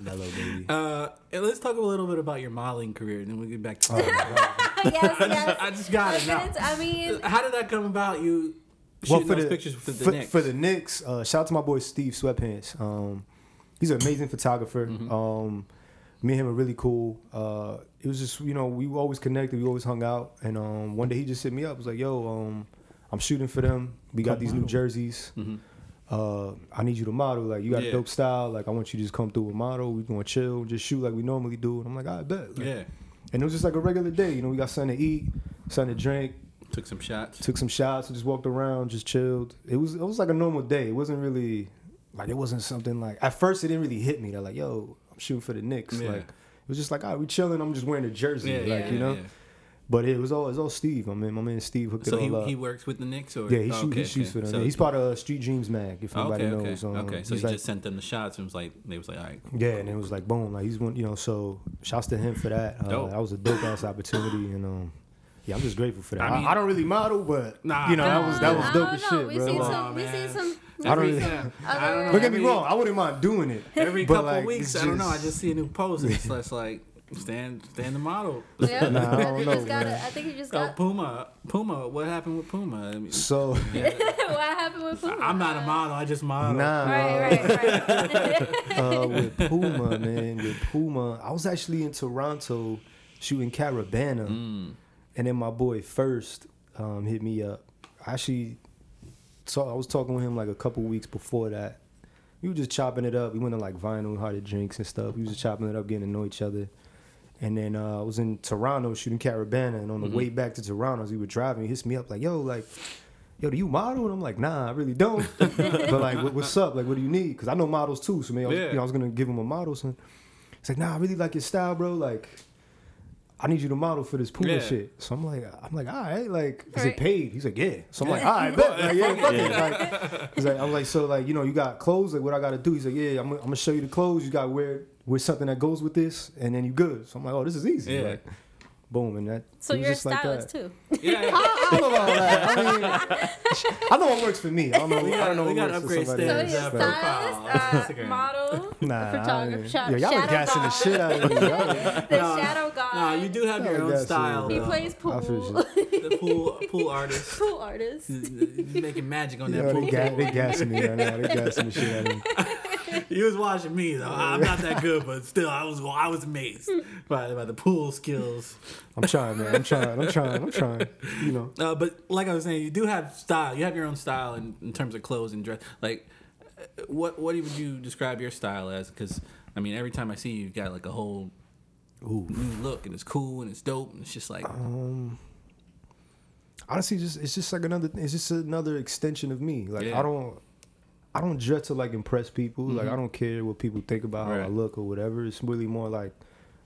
mellow baby. Uh, and let's talk a little bit about your modeling career, and then we'll get back to. Oh, yes, yes. I just got it now. I mean, How did that come about? You well, shooting for the, pictures for the for, Knicks. for the Knicks, uh, shout out to my boy Steve Sweatpants. Um, he's an amazing photographer. Mm-hmm. Um, me and him are really cool. Uh, it was just you know we were always connected. We always hung out. And um, one day he just hit me up. Was like, "Yo, um, I'm shooting for them. We got Come these new model." jerseys. Mhm. Uh, I need you to model. Like you got Yeah. a dope style. Like I want you to just come through with model. We gonna chill, just shoot like we normally do." And I'm like, "I bet." Like, yeah, And it was just like a regular day. You know, we got something to eat, something to drink. Took some shots. took some shots, just walked around, just chilled. It was it was like a normal day. It wasn't really like it wasn't something like at first it didn't really hit me. They're like, yo, I'm shooting for the Knicks. Yeah. Like it was just like, all right, we chilling. I'm just wearing a jersey, Yeah, like yeah, you know. But it was all it was all Steve. My man, my man Steve hooked So it he, all up. he works with the Knicks, or yeah, he, oh, shoot, okay, he shoots okay. for them. So- he's part of Street Dreams Mag. If Oh, anybody okay, knows. okay, Um, okay. So he like, just sent them the shots and was like, they was like, all right, yeah, and it was like boom, like he's one, you know. So shouts to him for that. Uh, that was a dope ass opportunity, and um, yeah, I'm just grateful for that. I I, mean- I don't really model, but Nah. you know that was that was dope as shit, we bro. Seen Like, some, we man. seen some. [LAUGHS] I don't really- yeah, I don't know. Don't get me wrong, I wouldn't mind doing it. Every couple like, weeks, it's I don't know. I just- just see a new post. It's just like Stan, Stan the model. [LAUGHS] Yeah, Nah, I don't know, just got man. I think you just Oh, got. Puma, Puma. What happened with Puma? I mean, So [LAUGHS] what happened with Puma? I'm not a model. I just model. nah, Right, right, right. uh, with Puma, man, with Puma, I was actually in Toronto shooting Caribana, Mm. And then my boy First um, hit me up. I actually, so I was talking with him like a couple weeks before that. We were just chopping it up. We went to like vinyl, hard drinks and stuff. We was just chopping it up, getting to know each other. And then uh, I was in Toronto shooting Caribana, and on the Mhm. way back to Toronto, as we were driving, he hits me up like, "Yo, like, yo, do you model?" And I'm like, "Nah, I really don't." [LAUGHS] but like, what, what's up? Like, what do you need? Because I know models too, so maybe I was, Yeah. you know, I was gonna give him a model. So he's like, "Nah, I really like your style, bro. Like, I need you to model for this Puma Yeah. shit." So I'm like, I'm like, all right, like, is Right. it paid? He's like, yeah. So I'm like, all right, [LAUGHS] bet. Like, yeah, fuck it. Like, he's like, I'm like, so like, you know, you got clothes. Like, what I got to do? He's like, yeah, I'm, gonna- I'm gonna show you the clothes. You got to wear wear something that goes with this, and then you good. So I'm like, oh, this is easy. Yeah. Like, boom, and that. So you're a just like stylist that. too. Yeah, [LAUGHS] I don't know about that. I mean, I know what works for me. I don't know. we I got don't know we what got works for upgrade somebody So standards. you're a stylist, uh, model, [LAUGHS] Nah, photographer, I sha- ain't- yeah, y'all shadow are gassing the god. shit out of me. [LAUGHS] The Nah, shadow god. Nah, you do have your own style. He plays pool. the pool pool artist. pool artist. He's making magic on Yo, that pool. they, ga- they gassing me right now. They gassing the shit out of me. [LAUGHS] you was watching me though. I'm not that good, but still, I was I was amazed by, by the pool skills. I'm trying, man. I'm trying. I'm trying. I'm trying. You know. Uh, but like I was saying, you do have style. You have your own style in, in terms of clothes and dress. Like, what what would you describe your style as? Because I mean, every time I see you, you've got like a whole Ooh. new look, and it's cool and it's dope, and it's just like Um, honestly, just it's just like another. It's just another extension of me. Like Yeah. I don't. I don't dress to like impress people. Like I don't care what people think about how I Mm-hmm. Look or whatever. It's really more like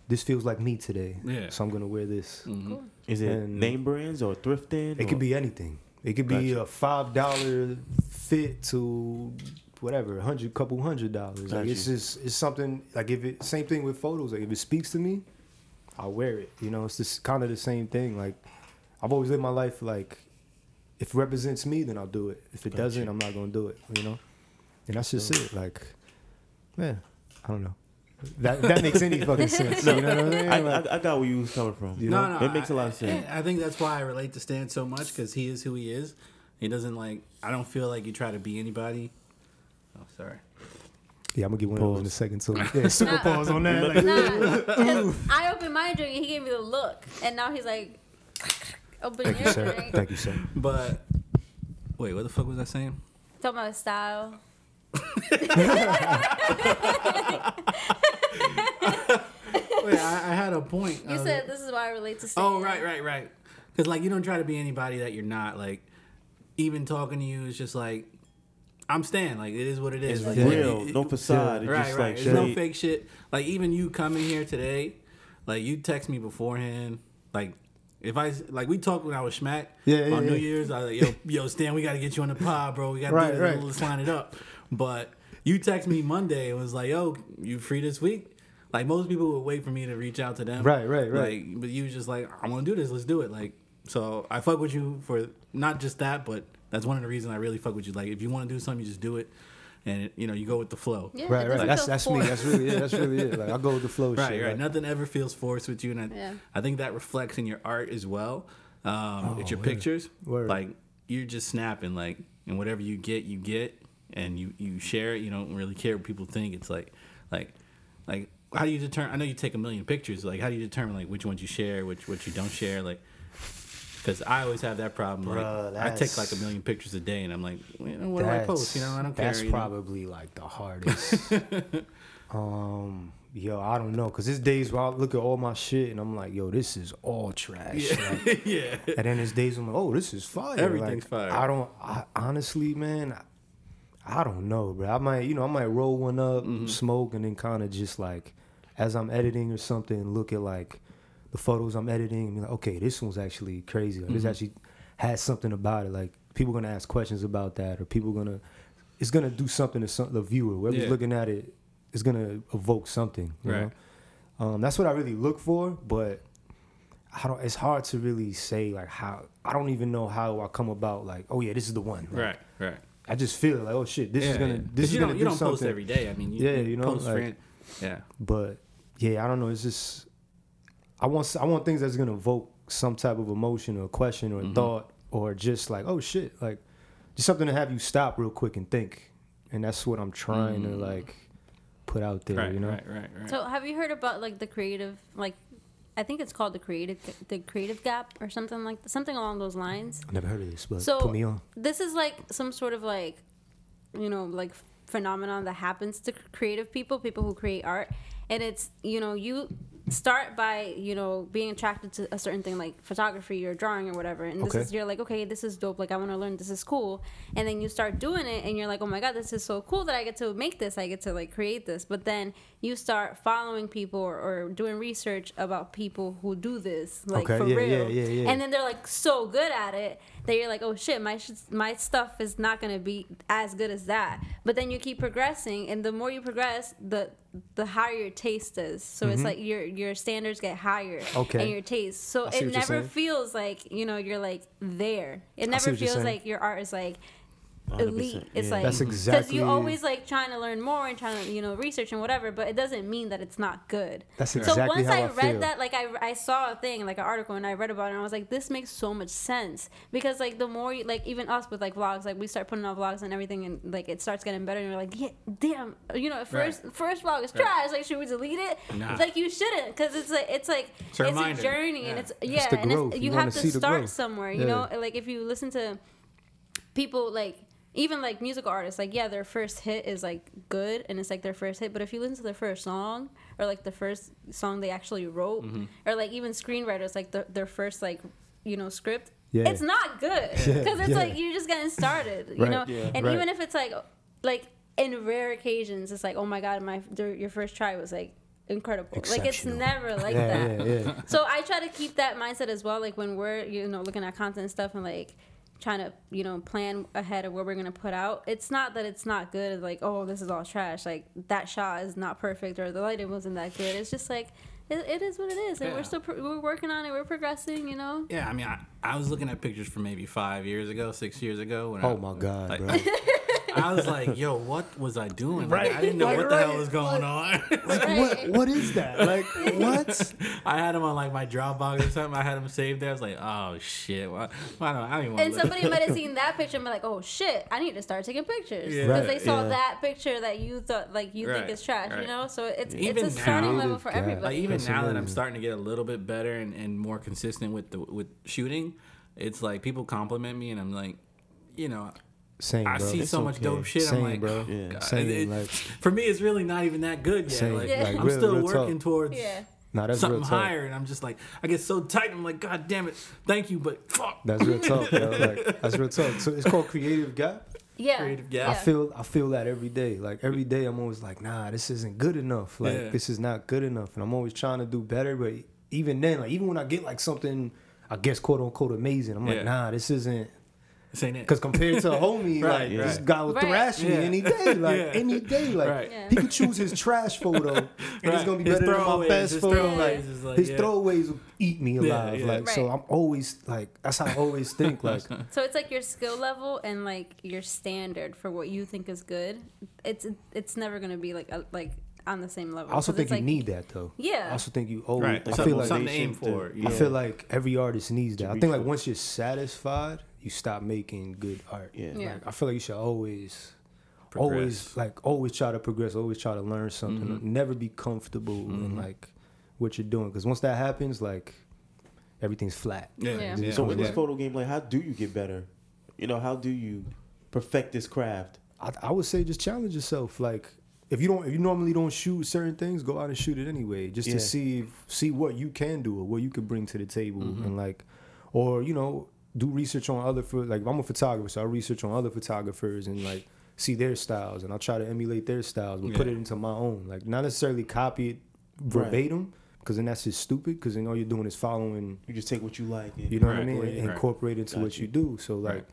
this feels like me today. Yeah. So I'm gonna wear this. mhm. Is it And- name brands or thrifting? It or- could be anything. It could be Gotcha. a five dollar fit to whatever, a hundred, couple hundred dollars. Like it's just it's something like if it same thing with photos. Like if it speaks to me, I'll wear it. You know, it's just kind of the same thing. Like I've always lived my life like if it represents me, then I'll do it. If it Gotcha. doesn't, I'm not gonna do it. You know, and that's just it. Like, man, I don't know. That that makes any [LAUGHS] fucking sense. You know what I mean? I, Like, I, I got where you was coming from. You no, know? no, It makes a lot of I- sense. I think that's why I relate to Stan so much because he is who he is. He doesn't like. I don't feel like you try to be anybody. Oh, sorry. yeah, I'm gonna get one of those in a second. So [LAUGHS] yeah, super Nah. pause on that. Like, Nah, 'cause I opened my drink and he gave me the look, and now he's like, [LAUGHS] open Thank you, your sir. drink. Thank you, sir. But wait, what the fuck was I saying? Talking about style. Wait, I, I had a point. You Uh, said this is why I relate to. Stan. Oh, right, right, right. Because like you don't try to be anybody that you're not. Like even talking to you is just like I'm Stan. Like it is what it is. It's like, real, it- it- no facade. It's right, just right. like There's no fake shit. Like even you coming here today, like you text me beforehand. Like if I like we talked when I was Schmack Yeah, yeah, on New yeah. Year's. I was like, yo, yo, Stan, we got to get you on the pod, bro. We got to Right, do right. Let's line it up. But you text me Monday and was like, yo, you free this week? Like most people would wait for me to reach out to them. Right, right, right. Like, but you was just like, I want to do this. Let's do it. Like, so I fuck with you for not just that, but that's one of the reasons I really fuck with you. Like, if you want to do something, you just do it, and you know, you go with the flow. Yeah, Right, right. doesn't That's feel that's me. That's really it. That's really it. Like I go with the flow. Right, shit, right. like- Nothing ever feels forced with you, and I, Yeah. I think that reflects in your art as well. Um, it's your word. pictures. Word. Like you're just snapping, like, and whatever you get, you get, and you you share it. You don't really care what people think. It's like, like, like, how do you determine? I know you take a million pictures. Like, how do you determine like which ones you share, which which you don't share? Like, because I always have that problem. Bruh, like, I take like a million pictures a day, and I'm like, well, what do I post? You know, I don't care. That's you know? probably like the hardest. [LAUGHS] um, yo, I don't know, cause there's days where I look at all my shit and I'm like, yo, this is all trash. Like, [LAUGHS] yeah. and then there's days I'm like, oh, this is fire. Everything's Like, fire. I don't. I, honestly, man, I, don't know, bro. I might, you know, I might roll one up, Mm-hmm. smoke, and then kind of just like, as I'm editing or something, look at like the photos I'm editing and be like, okay, this one's actually crazy. Like, Mm-hmm. This actually has something about it. Like people gonna ask questions about that, or people gonna, it's gonna do something to some, the viewer. Whoever's Yeah. looking at it, it's gonna evoke something. You Right. know? Um, that's what I really look for, but I don't. It's hard to really say like how. I don't even know how I come about. Like, oh yeah, this is the one. Like, Right, right. I just feel like, oh shit, this is gonna. yeah. This 'Cause is you gonna don't, do you don't something. post every day. I mean, you, Yeah, you, you know, post like- friend. Yeah, But yeah, I don't know. It's just I want I want things that's gonna evoke some type of emotion or question or Mm-hmm. thought or just like oh shit, like just something to have you stop real quick and think. And that's what I'm trying to like put out there. Mm. right, you know. right, right, right. So have you heard about like the creative like I think it's called the creative the creative gap or something like something along those lines. I never heard of this, but So put me on. this is like some sort of like you know like phenomenon that happens to creative people, people who create art, and it's you know you start by you know being attracted to a certain thing like photography or drawing or whatever. And this Okay. is you're like okay this is dope. Like i want to learn. This is cool. And then you start doing it and you're like oh my god this is so cool that i get to make this. I get to like create this. But then you start following people or, or doing research about people who do this like Okay, for yeah, real. yeah, yeah, and then they're like so good at it that you're like, oh shit, my sh- my stuff is not gonna be as good as that. But then you keep progressing, and the more you progress, the the higher your taste is. So it's like your your standards get higher, Mm-hmm. Okay. and your taste. So it never feels like you know you're like there. It never feels like your art is like elite. It's yeah. like That's exactly because exactly- you always like trying to learn more and trying to you know research and whatever, but it doesn't mean that it's not good. That's So exactly once how I, I read feel. that, like I, I saw a thing, like an article, and I read about it, and I was like, this makes so much sense because like the more you like, even us with like vlogs, like we start putting out vlogs and everything, and like it starts getting better, and you're like, yeah, damn, you know, first first vlog is trash. Like, should we delete it? Nah. Like you shouldn't, because it's like it's like It's it's, a a, reminder. journey, and it's yeah, the and it's, You you, have to start growth. somewhere. You Yeah. know, like if you listen to people like even like musical artists like yeah their first hit is like good and it's like their first hit but if you listen to their first song or like the first song they actually wrote Mm-hmm. or like even screenwriters like the, their first like you know script Yeah. it's not good because [LAUGHS] Yeah, it's yeah. like you're just getting started you Right, know yeah, and right. even if it's like like in rare occasions it's like oh my god my your first try was like incredible like it's never [LAUGHS] like yeah, that yeah, yeah. so I try to keep that mindset as well. Like when we're you know looking at content and stuff and like trying to you know plan ahead of what we're gonna put out. It's not that it's not good. Like oh this is all trash. Like that shot is not perfect or the lighting wasn't that good. It's just like it, it is what it is, and Yeah. we're still pro- we're working on it. We're progressing. You know. Yeah, I mean, I, I was looking at pictures from maybe five years ago, six years ago. When Oh I, my god, like, bro. [LAUGHS] I was like, [LAUGHS] yo, what was I doing? Like, Right. I didn't know Like, what the hell was going on. Like [LAUGHS] what? What is that? Like [LAUGHS] what? I had them on like my Dropbox or something. I had them saved there. I was like, oh shit. Why, why don't I don't even want And somebody might have seen that picture and be like, "Oh shit, I need to start taking pictures," Yeah. because Right, they saw yeah. that picture that you thought like you Right, think is trash. right. You know, so it's Even it's a starting now- level for Yeah. everybody. Like even That's now that I'm starting to get a little bit better and, and more consistent with the with shooting, it's like people compliment me and I'm like, you know, Same, I bro. see It's so much dope shit. Same, I'm like, bro. oh, Yeah. Same, It- it- like- for me, it's really not even that good yet. Same, Like, Yeah. like I'm real, still real working talk. towards yeah. Nah, that's something higher, and I'm just like, I get so tight. I'm like, God damn it, thank you, but fuck. That's real talk, bro. [LAUGHS] Like that's real talk. So it's called creative gap. Yeah. Creative gap. I feel I feel that every day. Like every day I'm always like, nah, this isn't good enough. Like Yeah. this is not good enough. And I'm always trying to do better. But even then, like even when I get like something I guess quote unquote amazing, I'm Yeah. like, nah, this isn't This ain't it. because compared to a [LAUGHS] homie, Right, like this guy will Right. thrash me Yeah. any day. [LAUGHS] Like Yeah. any day. Like Right. Yeah. he could choose his trash photo and it's gonna be His better than my best his photo. throwaways Like, is like, his yeah. throwaways will eat me alive. yeah. Like so I'm always like that's how I always think. [LAUGHS] Like So it's like your skill level and like your standard for what you think is good. It's it's never gonna be like a, like on the same level. I also think you like, need that though. Yeah. I also think you always. Right. I Something, feel like something to aim for. Yeah. I feel like every artist needs that. I think like once you're satisfied, you stop making good art. Yeah. Yeah. Like, I feel like you should always, Progress. always like always try to progress, always try to learn something. Mm-hmm. Never be comfortable in like what you're doing because once that happens, like everything's flat. yeah. Yeah. yeah. So in this photo game, like, how do you get better? You know, how do you perfect this craft? I, I would say just challenge yourself. Like if you don't, if you normally don't shoot certain things, go out and shoot it anyway, just Yeah. to see see what you can do or what you could bring to the table, Mm-hmm. and like, or you know, do research on other. pho- Like if I'm a photographer, so I research on other photographers and like see their styles, and I'll try to emulate their styles, but put it into my own. Like not necessarily copy it verbatim, because then that's just stupid. Because then all you're doing is following You just take what you like. And you know what I mean? right, And right. incorporate into Got what you. you do. So like, Right.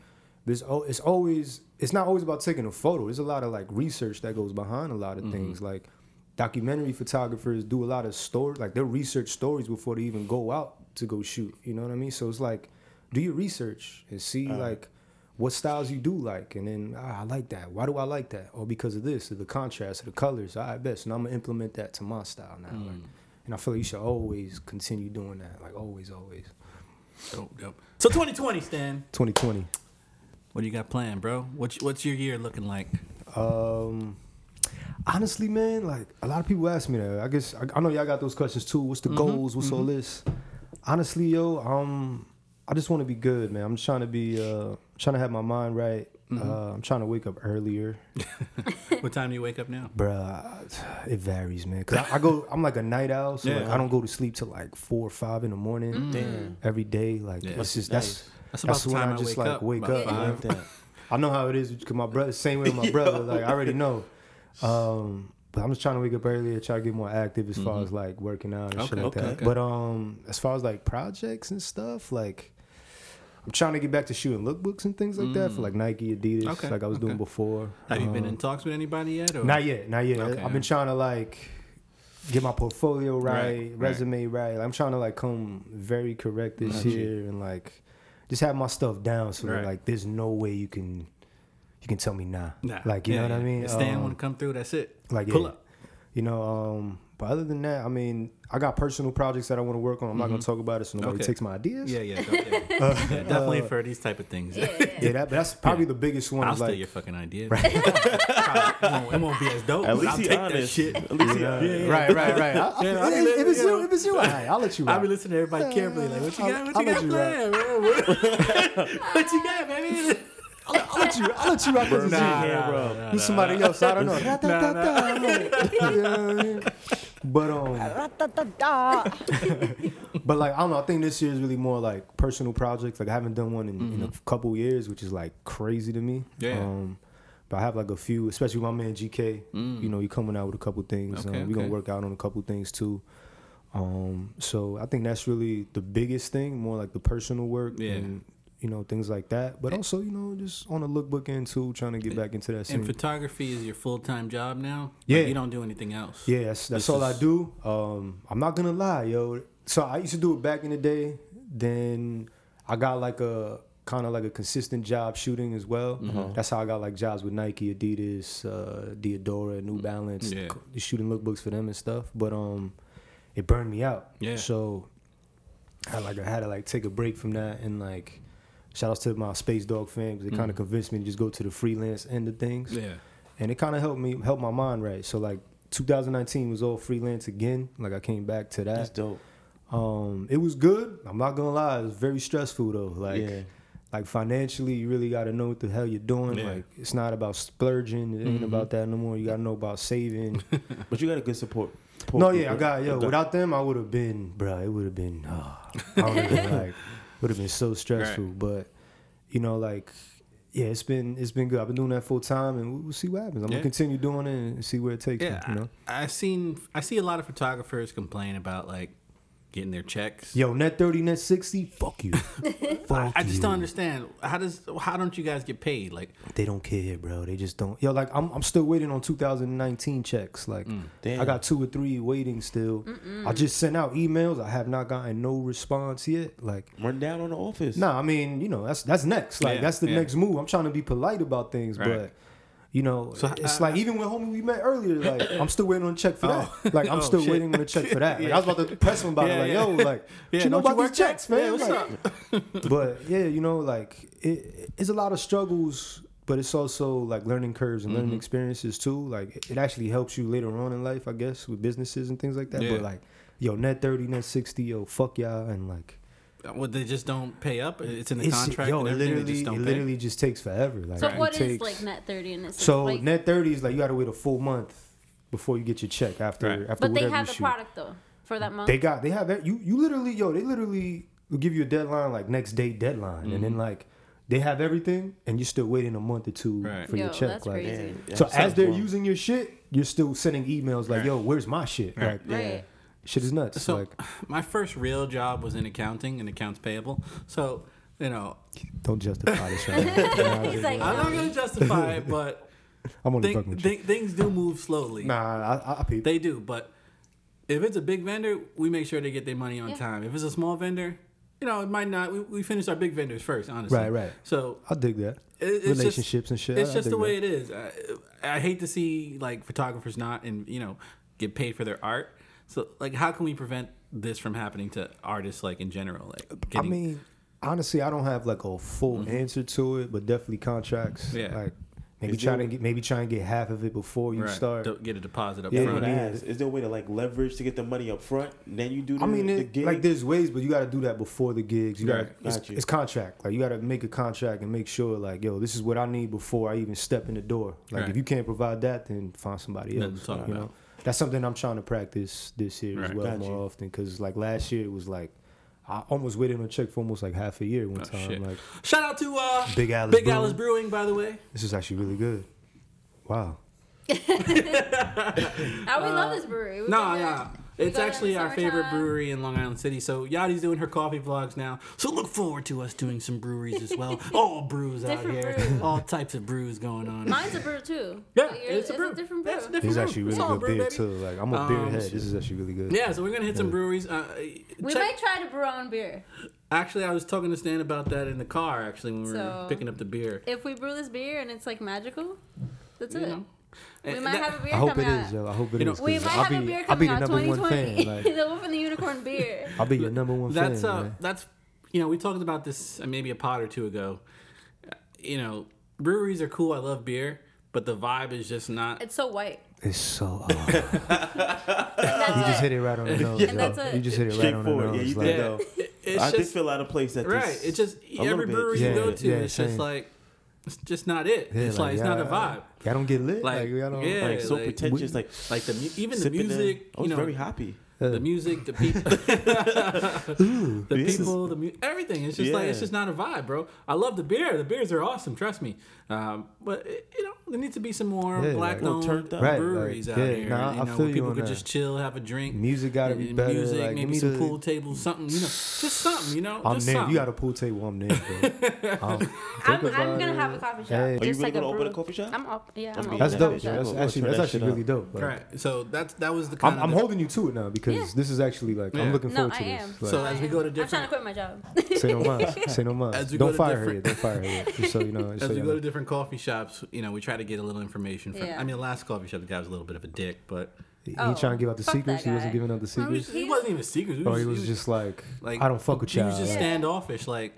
there's it's always it's not always about taking a photo. There's a lot of like research that goes behind a lot Mm-hmm. of things. Like documentary photographers do a lot of story like they research stories before they even go out to go shoot. You know what I mean? So it's like do your research and see Uh. like what styles you do like, and then ah, I like that. Why do I like that? Or because of this, or the contrast, or the colors. I bet. So now I'm gonna implement that to my style now. Mm. Like, and I feel like you should always continue doing that. Like always, always. Dope, dope. So 2020, Stan. 2020. What do you got planned, bro? What's what's your year looking like? Um, honestly, man, like a lot of people ask me that. I guess I, I know y'all got those questions too. What's the goals? What's all this? Honestly, yo, um, I just want to be good, man. I'm just trying to be, uh, trying to have my mind right. Uh, I'm trying to wake up earlier, [LAUGHS] What time do you wake up now? bruh. It varies, man. Cause I, I go, I'm like a night owl, so Yeah. like I don't go to sleep till like four or five in the morning Damn. every day. Like Yeah. it's just Nice. that's That's about That's the when time I I, just, wake like, up. wake up, I five. like [LAUGHS] that. I know how it is because my brother, same way with my [LAUGHS] brother. Like I already know. Um, but I'm just trying to wake up earlier, try to get more active as far as like working out and shit like okay, that. okay. But um, as far as like projects and stuff, like I'm trying to get back to shooting lookbooks and things like that for like Nike, Adidas, Okay, like I was doing before. Have you been Um, in talks with anybody yet? Or? Not yet, not yet. Okay, I've been trying to like get my portfolio right, Right, right. resume right. I'm trying to like come very correct this you. year and like just have my stuff down so Right. that like there's no way you can you can tell me nah. Nah. Like you Yeah, know what I mean? If Stan Um, want to come through, that's it. like pull yeah, up. You know, um, but other than that, I mean, I got personal projects that I want to work on. I'm not gonna talk about it, so nobody Mm-hmm. Okay. takes my ideas. Yeah, yeah, don't- yeah. [LAUGHS] [LAUGHS] Yeah, definitely for these type of things. Yeah, yeah. yeah, that, that's probably the biggest one. I'll steal like, your fucking idea. Probably- [LAUGHS] it, won't, be as dope. At least I'll he take that shit. At least he Yeah, honest. right, right, right. I, I, Yeah, I if, mean, if it's you you, if it's you, all right, I'll let you. I'll be listening to everybody carefully. Like, what you I'll- got? What I'll you let got you planned? man? What you got, baby? I'll, I'll let you. I'll let you rock this. Nah, shit. nah, bro. nah, You somebody else. I don't know. But um, [LAUGHS] but like I don't know. I think this year is really more like personal projects. Like I haven't done one in, in a couple years, which is like crazy to me. Mm-hmm. Yeah. Um, but I have like a few, especially with my man GK. You know, he coming out with a couple things. Mm. Okay, um, we gonna work out on a couple things too. Um, so I think that's really the biggest thing, more like the personal work Yeah. and you know things like that. But also, you know, just on the lookbook end too, trying to get back into that scene. And photography is your full time job now. Yeah. Like, you don't do anything else. Yeah, that's, that's This all I do. Um, I'm not gonna lie, yo. So I used to do it back in the day. Then I got like a kind of like a consistent job shooting as well. Mm-hmm. That's how I got like jobs with Nike, Adidas, uh, Diadora, New Balance, Yeah. shooting lookbooks for them and stuff. But um, it burned me out. Yeah. So I like I had to like take a break from that and like shout outs to my Space Dog fam because they kind of convinced me to just go to the freelance end of things Mm-hmm. Yeah. and it kind of helped me help my mind right. So like 2019 was all freelance again. Like I came back to That's that. dope. Um, it was good. I'm not gonna lie, it was very stressful though. Like Yeah. like financially, you really got to know what the hell you're doing. Yeah. Like it's not about splurging. It ain't about that no more. You got to know about saving. [LAUGHS] But you got a good support. support no, yeah, I got yo. Without them, I would have been, bruh, It would have been. Oh, I would have been [LAUGHS] like, would have been so stressful. But you know, like, yeah, it's been it's been good. I've been doing that full time, and we'll, we'll see what happens. I'm Yeah. gonna continue doing it and see where it takes Yeah. me. You know. I, I've seen, I see a lot of photographers complain about like getting their checks. Yo, net thirty, net sixty. Fuck you. I, [LAUGHS] Fuck I just you. don't understand. How does, how don't you guys get paid? Like, They don't care, bro. They just don't. Yo, like I'm, I'm still waiting on 2019 checks. Like mm. Damn. I got two or three waiting still. I just sent out emails. I have not gotten no response yet. Like, Run down on the office. nah, I mean, you know, that's that's next. Like Yeah, that's the yeah. next move. I'm trying to be polite about things, Right. but. You know, So, it's uh, like even when homie we met earlier, [COUGHS] like I'm still waiting on a check for Oh. that. Like I'm [LAUGHS] Oh, still shit. waiting on a check for that. [LAUGHS] Like, Yeah. I was about to press him about Yeah, it. Like, yeah. yo, like, [LAUGHS] Yeah, you know you about work these checks, that? man? Like, but yeah, you know, like it, it's a lot of struggles, but it's also like learning curves and Mm-hmm. learning experiences too. Like it, it actually helps you later on in life, I guess, with businesses and things like that. But like, yo, net thirty, net sixty, yo, fuck y'all, and like, what they just don't pay up? It's in the it's, contract. yo, and it they literally, just it don't pay? literally just takes forever. Like, So it what is takes- like net thirty and it's So like, net thirty is like you got to wait a full month before you get your check after Right. after but they have the shoot. product though for that month. They got they have that you you literally yo they literally will give you a deadline like next day deadline and Mm-hmm. then like they have everything and you're still waiting a month or two Right. for Yo, your check that's like crazy. Yeah, so as they're fun. using your shit you're still sending emails like Right. yo where's my shit Right. like right. Shit is nuts So like [SIGHS] my first real job was in accounting and accounts payable. So you know, don't justify this right now. [LAUGHS] He's like, I'm not gonna justify it, but [LAUGHS] I'm only thi- fucking with you. things do move slowly. nah I, I peep They do, but if it's a big vendor, we make sure they get their money on Yeah. time. If it's a small vendor, you know, it might not. We, we finish our big vendors first, honestly. Right, right. So I dig that it, relationships just, and shit It's I- I just dig the way that. it is. I, I hate to see like photographers not and you know get paid for their art. So like, how can we prevent this from happening to artists like in general? Like, I mean, honestly, I don't have like a full answer to it, but definitely contracts. Mm-hmm. Yeah. Like maybe Is trying there- to get maybe try and get half of it before you right, start. to get a deposit up Yeah, front. yeah. ask, is there a way to like leverage to get the money up front? Then you do the, I mean, the it, gig? like there's ways, but you got to do that before the gigs. You got Right. to it's, Got you. it's contract. Like you got to make a contract and make sure, like, yo, this is what I need before I even step in the door. Like Right. if you can't provide that, then find somebody else. to talk you about. Know, that's something I'm trying to practice this year as well Got more you. often. Because like last year, it was like I almost waited on a check for almost like half a year one Oh, time. shit. Like Shout out to uh, Big Alice Big Brewing. Alice Brewing, by the way. this is actually really good. Wow. [LAUGHS] I would love this brewery. We've No, been there. no. It's go actually our favorite brewery in Long Island City. So Yachty's doing her coffee vlogs now. So look forward to us doing some breweries as well. [LAUGHS] All brews out here. brews. All types of brews going on. Mine's a brew too. [LAUGHS] yeah, But it's a is brew. different brew. That's a different is brew. actually really good brew, beer baby. too. Like I'm a beer Um, head. This is actually really good. Yeah, so we're gonna hit some breweries. Uh, We check- might try to brew our own beer. Actually, I was talking to Stan about that in the car. Actually, when we were So- picking up the beer. If we brew this beer and it's like magical, that's You it. know, We And might that- have a beer I hope it coming is, yo. I hope it You know, is. We 'cause might I'll have a be, beer I'll coming be the out number one 2020. fan. Like, [LAUGHS] the Wolf and the Unicorn beer. I'll be your number one That's fan. uh, man. that's you know, we talked about this uh, maybe a pot or two ago. You know, breweries are cool. I love beer, but the vibe is just not. It's so white. It's so. [LAUGHS] Uh, you just hit it right on the nose. And yo. that's it. You just hit it right on the Straightforward. Yeah, nose. you like, did Yeah, though. it- it's I did just feel out of place at this. right. It's just a little every bit. brewery Yeah, you go to, yeah, it's just like it's just not it. yeah, it's like, it's not a vibe. Y'all don't get lit. Like, Like, y'all don't. yeah. like so like, pretentious, like Like the mu- even the sipping music, I was you know, very happy. the music, the people, [LAUGHS] the This is- people, the mu- everything. It's just like it's just not a vibe, bro. I love the beer. The beers are awesome. Trust me. Um, but it, you know, there needs to be some more Yeah, black like- owned up. Right, breweries like, out yeah, here. nah, you I know, feel where you people could that. just chill, have a drink. Music gotta be better. Music, like, maybe give some pool tables, something. You know, just something. You know, I'm just there. something. You got a pool table. I'm there, bro. [LAUGHS] Um, think I'm, I'm gonna it. have a coffee shop. Hey. Are you just really like gonna a open a coffee shop? I'm up. Yeah, I'm I'm That's dope. yeah, That's actually that's actually really dope. Right. So that's that was the I'm, kind of I'm holding you to it now because this is actually like I'm looking No, forward I to am. this. So as we go to different I'm trying different to quit my job. say no more. [LAUGHS] Say no more. As we go Don't fire her yet. Don't fire her yet. So you know. As we go to different coffee shops, you know, we try to get a little information from. Yeah. I mean, the last coffee shop, the guy was a little bit of a dick, but He Oh, trying to give out the secrets. He wasn't giving out the I mean, secrets. he wasn't even secrets. Or oh, he was just like, like I don't fuck with you. He was just like, standoffish. Like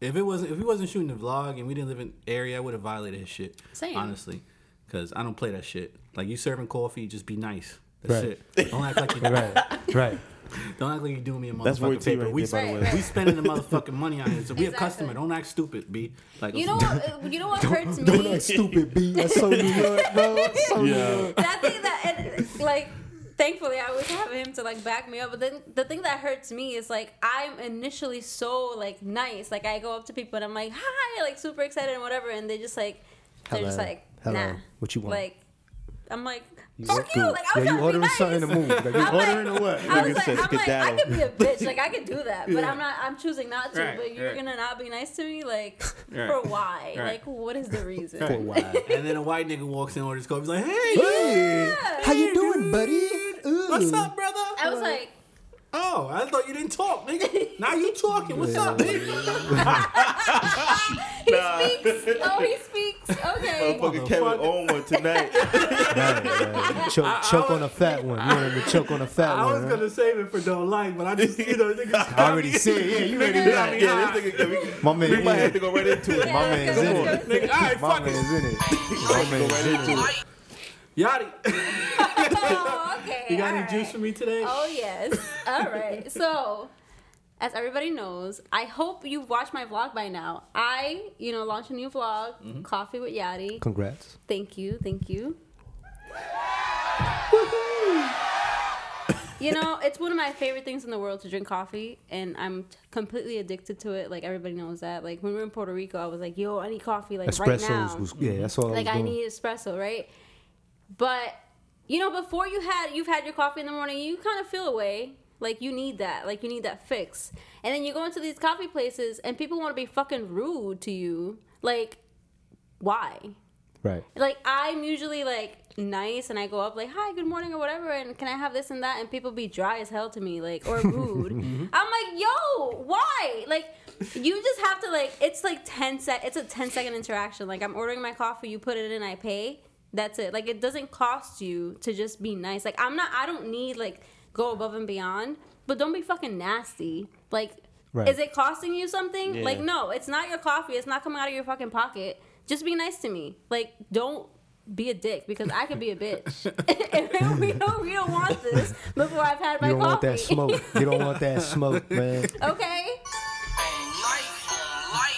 if it wasn't, if he wasn't shooting the vlog and we didn't live in area, I would have violated his shit. Same. honestly, because I don't play that shit. Like you serving coffee, just be nice. That's Right. it. Don't act like [LAUGHS] you right, right. [LAUGHS] don't act like you're doing me a motherfucking That's Roy T favor. right we, there, by the way. right. we spending the [LAUGHS] motherfucking money on it, so we a Exactly. customer. Don't act stupid, b. Like You know what? uh, You know what hurts me? Don't act stupid, B. That's so [LAUGHS] New York, bro. That's so New Yeah. York. that thing that and, like thankfully i always have him to like back me up but then the thing that hurts me is like i'm initially so like nice like i go up to people and i'm like hi like super excited and whatever and they just like they're just Hello. like Hello. nah What you want? like i'm like You fuck look you good. like i was yeah, you trying to be ordering nice. something to move. Like, you I'm like- ordering or what? I Nigga was like, said I'm like, I could be a bitch, like I could do that, but Yeah. I'm not. I'm choosing not to. Right, but you're right. gonna not be nice to me, like [LAUGHS] Right. for why? Right. Like, what is the [LAUGHS] reason? For a while. [LAUGHS] and then a white nigga walks in, orders coffee. He's like, "Hey, Hey, how you doing, buddy? Ooh. what's up, brother?" I was like, "Oh, I thought you didn't talk, nigga. Now you [LAUGHS] talking. What's up, nigga?" [LAUGHS] he speaks. Oh, he speaks. Okay. Motherfucking Kevin on one tonight. [LAUGHS] Right, right. Choke, choke on a fat one. You want him to choke on a fat one. I one. was huh? gonna save it for don't like, but I just you know niggas. I already said, yeah, you ready to Niggas got me yeah, high. this nigga, My man, we might in have to go right into it. Yeah, My let's man's go, in let's it. Nigga, all right, My fuck it. man's in it. My Go right man's in it. It. Yachty, [LAUGHS] Oh, okay. you got all any juice for me today? Oh yes. All right. [LAUGHS] So, as everybody knows, I hope you've watched my vlog by now. I, you know, launched a new vlog, Mm-hmm. Coffee with Yadi. Congrats. Thank you, thank you. You know, [LAUGHS] it's one of my favorite things in the world to drink coffee, and I'm t- completely addicted to it. Like everybody knows that. Like when we were in Puerto Rico, I was like, "Yo, I need coffee like right now." Espressos was, yeah, that's all like I I was doing. need espresso, right? But you know, before you had you've had your coffee in the morning, you kind of feel away. Like you need that, like you need that fix. And then you go into these coffee places, and people want to be fucking rude to you. Like, why? Right. Like I'm usually like nice, and I go up like, "Hi, good morning" or whatever, and can I have this and that? And people be dry as hell to me, like or [LAUGHS] rude. I'm like, "Yo, why?" Like you just have to like it's like 10 sec it's a 10 second interaction like i'm ordering my coffee you put it in i pay that's it like it doesn't cost you to just be nice like i'm not i don't need like go above and beyond but don't be fucking nasty like Right. is it costing you something Yeah. like no it's not your coffee it's not coming out of your fucking pocket just be nice to me like don't be a dick because I could be a bitch. and [LAUGHS] [LAUGHS] we don't we don't want this before I've had my coffee. You don't coffee. want that smoke. You don't want that [LAUGHS] smoke, man. okay,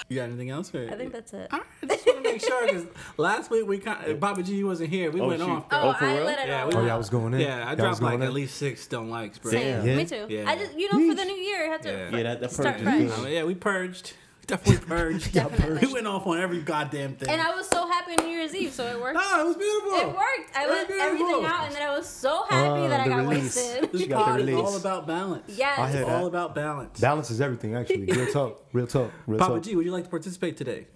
You got anything else? Or? I think that's it. All right, I just want to make sure because [LAUGHS] last week we kind of, Papa G wasn't here. We Oh, went shoot. off. Oh, Oh, for I real? let it Yeah, all we- Oh, yeah, I was going in. Yeah, I Y'all dropped like going at least six don't likes, bro. Same. Yeah. Me too. Yeah. I just you know for the new year I have to Yeah. Yeah, that, that start purge is fresh. good. Uh, yeah, we purged. Definitely purged. [LAUGHS] Definitely. He went off on every goddamn thing. And I was so happy on New Year's Eve, so it worked. no, it was beautiful. It worked. I It let beautiful. everything out, and then I was so happy Ah, that I got release. wasted. This got the is release. all about balance. Yes. I hear It's that. all about balance. Balance is everything, actually. [LAUGHS] Real talk. Real talk. Real Papa talk. G, would you like to participate today?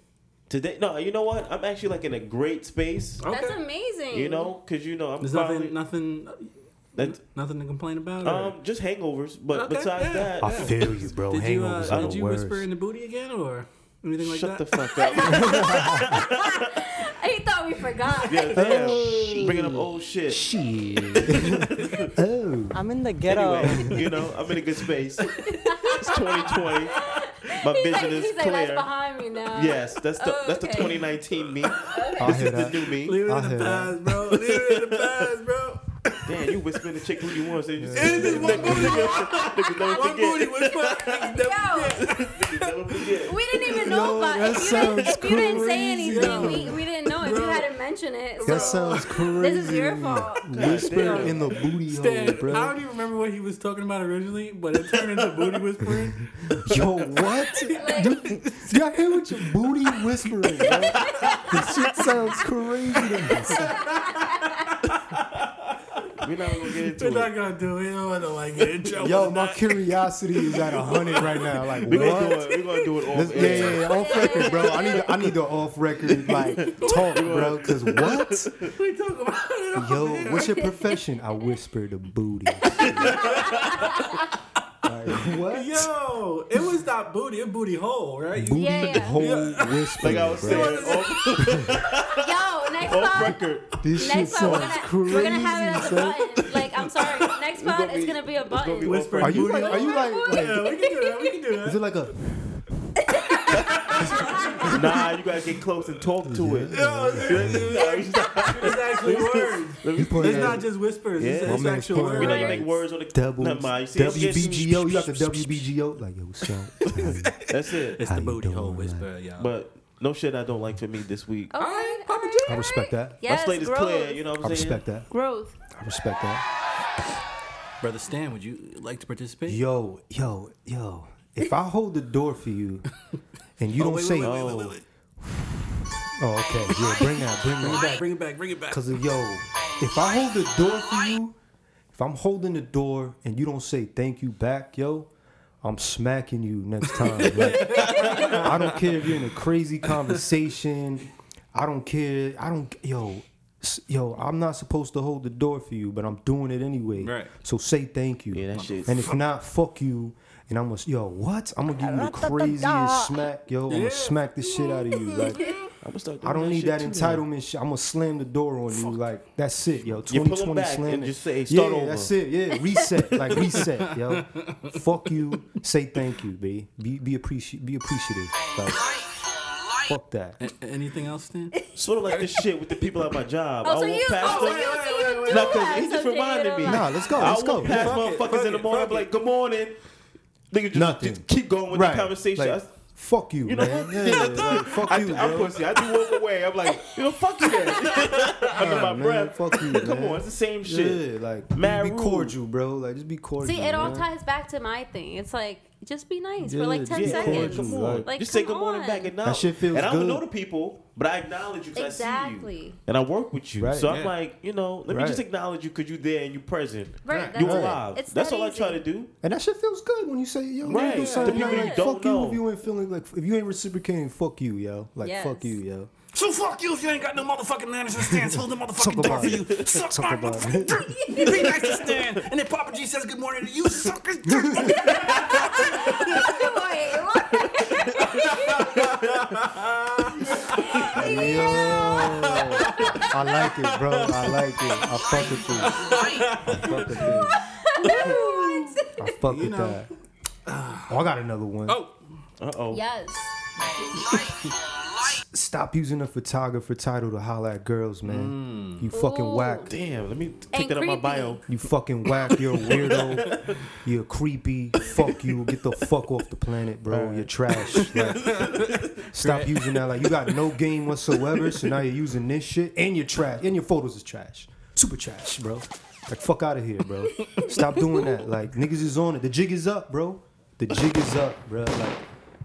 Today, no, you know what? I'm actually like in a great space. That's Okay. amazing. You know, cause you know I'm There's probably nothing, nothing, that, nothing to complain about. or- um just hangovers. But Okay, besides yeah. that, I feel you, bro. did you, Hangovers uh, are did the you worst. whisper in the booty again, or anything like that? shut that? the fuck [LAUGHS] up. He thought we forgot. yeah, damn. Bringing up old shit. Shit. oh. [LAUGHS] I'm in the ghetto. Anyway, you know, I'm in a good space. It's 2020. My He's vision like, is he's like, that's clear. behind me now. Yes, that's the Oh, that's the okay. 2019 me. I This hear is the that. new me. Leave it I in the that. past, bro. Leave it in the past, bro. Damn, you whispering the chick who you want. So you just, It is one booty. niggas never One booty forget. whisper. Yo, Niggas never forget. we didn't even know Yo, about that if you, sounds didn't, if you didn't say crazy. anything. We, we didn't know if you hadn't mentioned it. So That sounds crazy. This is your fault. Whisper in the booty Stan, hole, bro. I don't even remember what he was talking about originally, but it turned into booty whispering. [LAUGHS] Yo, what? Like, Y'all hear what your booty whispering, bro? This shit sounds crazy to me. [LAUGHS] We're not gonna get We're into not gonna do it. I don't want to like get in trouble. Yo, my that. curiosity is at a hundred right now. [LAUGHS] Like, We're gonna do what? it. We're gonna do it off Let's- air. yeah, yeah, yeah, off record, bro. I need, a, I need the off record [LAUGHS] like talk, bro. Cause what? we talk about it. on Yo, air. what's your profession? I whisper the booty. [LAUGHS] like, what? Yo, it was not booty, it booty hole, right? You- Booty Yeah, yeah. hole whisper, Like I was bro. saying, oh. off, yo, next off pod. record. This shit Next pod, we're sounds gonna, crazy. we're gonna have it as a button. Like, I'm sorry. Next pod, gonna it's be- gonna be a it's gonna button. be Whisper. Are you like? Are you like? like Yeah, we can do that. We can do is that. it like a? [LAUGHS] Nah, you gotta get close and talk to it. Yo, it's it's actually words. It's not just whispers. It's, Yeah. it's My man's actual putting We know words. you make words on the double Never mind. You see, it's just- WBGO. You got the WBGO. Like yo, what's up? That's it. It's the you booty hole whisper, y'all. But no shit I don't like for me this week. Okay, Alright, Papa alright, G. I respect that. Yes, My slate is growth. clear, you know what I I'm saying? respect that. Growth. I respect that. Brother Stan, would you like to participate? Yo, yo, yo. If I hold the door for you and you Oh, don't wait, say, wait, wait, wait, wait, wait. [SIGHS] oh, okay, yeah, bring that, bring Bring it back, bring it back, bring it back. Cause of yo, if I hold the door for you, if I'm holding the door and you don't say thank you back, yo, I'm smacking you next time. Like, I don't care if you're in a crazy conversation. I don't care. I don't. Yo, yo, I'm not supposed to hold the door for you, but I'm doing it anyway. Right. So say thank you. Yeah, that shit. And if not, fuck you. And I'm gonna, yo, what? I'm gonna give you the craziest smack, yo. I'm gonna smack the shit out of you. Like, mm-hmm. I'm gonna start doing I don't need shit that too, entitlement shit. I'm gonna slam the door on you. Like, that's it, yo. You pull 'em 2020 back slam and it. just say, "Start yeah, over." that's it. Yeah, reset. like, reset, yo. Fuck you. Say thank you, B. Be be appreci- be appreciative. Like, fuck that. A- anything else, then? Sort of like this shit with the people at my job. Oh, I so walk you, past oh, so them. you, so you do Nah, cause he just reminded me. Jada, Nah, let's go. Let's go. walk past Fuck it, motherfuckers fuck in the morning. I'm like, good morning. Nigga, just, Nothing. just keep going with right. the conversation. Like, I- fuck you, You know? man. [LAUGHS] Yeah, like, fuck I, you, I'm bro. pussy. I do walk away. I'm like, you know, fuck you then. [LAUGHS] Under my man, breath. fuck you, [LAUGHS] man. Come man. on, it's the same shit. Yeah, like Mad be rude. cordial, bro. Like just be cordial. See, it all ties back to my thing. It's like, just be nice for like 10 just seconds. cordial, Come on. like- Like, just say come good morning on. back and now. That shit feels And I don't good. know the people, but I acknowledge you because I see you. Exactly. And I work with you. Right. So I'm like, you know, let me just acknowledge you because you're there and you're present. Right, You that's it. alive. It's That's that all I try to do. And that shit feels good when you say, yo, Right. right. do The something. people like, you don't fuck you know. if you ain't feeling like if you ain't reciprocating, fuck you, yo. Like Yes. fuck you, yo. So fuck you if you ain't got no motherfucking manners and Stan. Hold the [LAUGHS] motherfucking door for you. it. Suck my about motherfucking it. dick. [LAUGHS] Be nice to stand. And then Papa G says good morning to you, suckers. [LAUGHS] dick. Wait, what? Yo, I like it, bro. I like it. I fuck with you. I fuck with you. I fuck with that. Oh, I got another one. Oh, Uh oh. yes. Stop using the photographer title to holler at girls, man. Mm. You fucking Ooh. whack. Damn, let me And take that out my bio. You fucking whack. You're a [LAUGHS] weirdo. You're creepy. Fuck you. Get the fuck off the planet, bro. You're trash. Like, [LAUGHS] stop using that. Like you got no game whatsoever. So now you're using this shit and you're trash. And your photos is trash. Super trash, bro. Like fuck out of here, bro. Stop doing that. Like niggas is on it. The jig is up, bro. The jig is up, bro. Like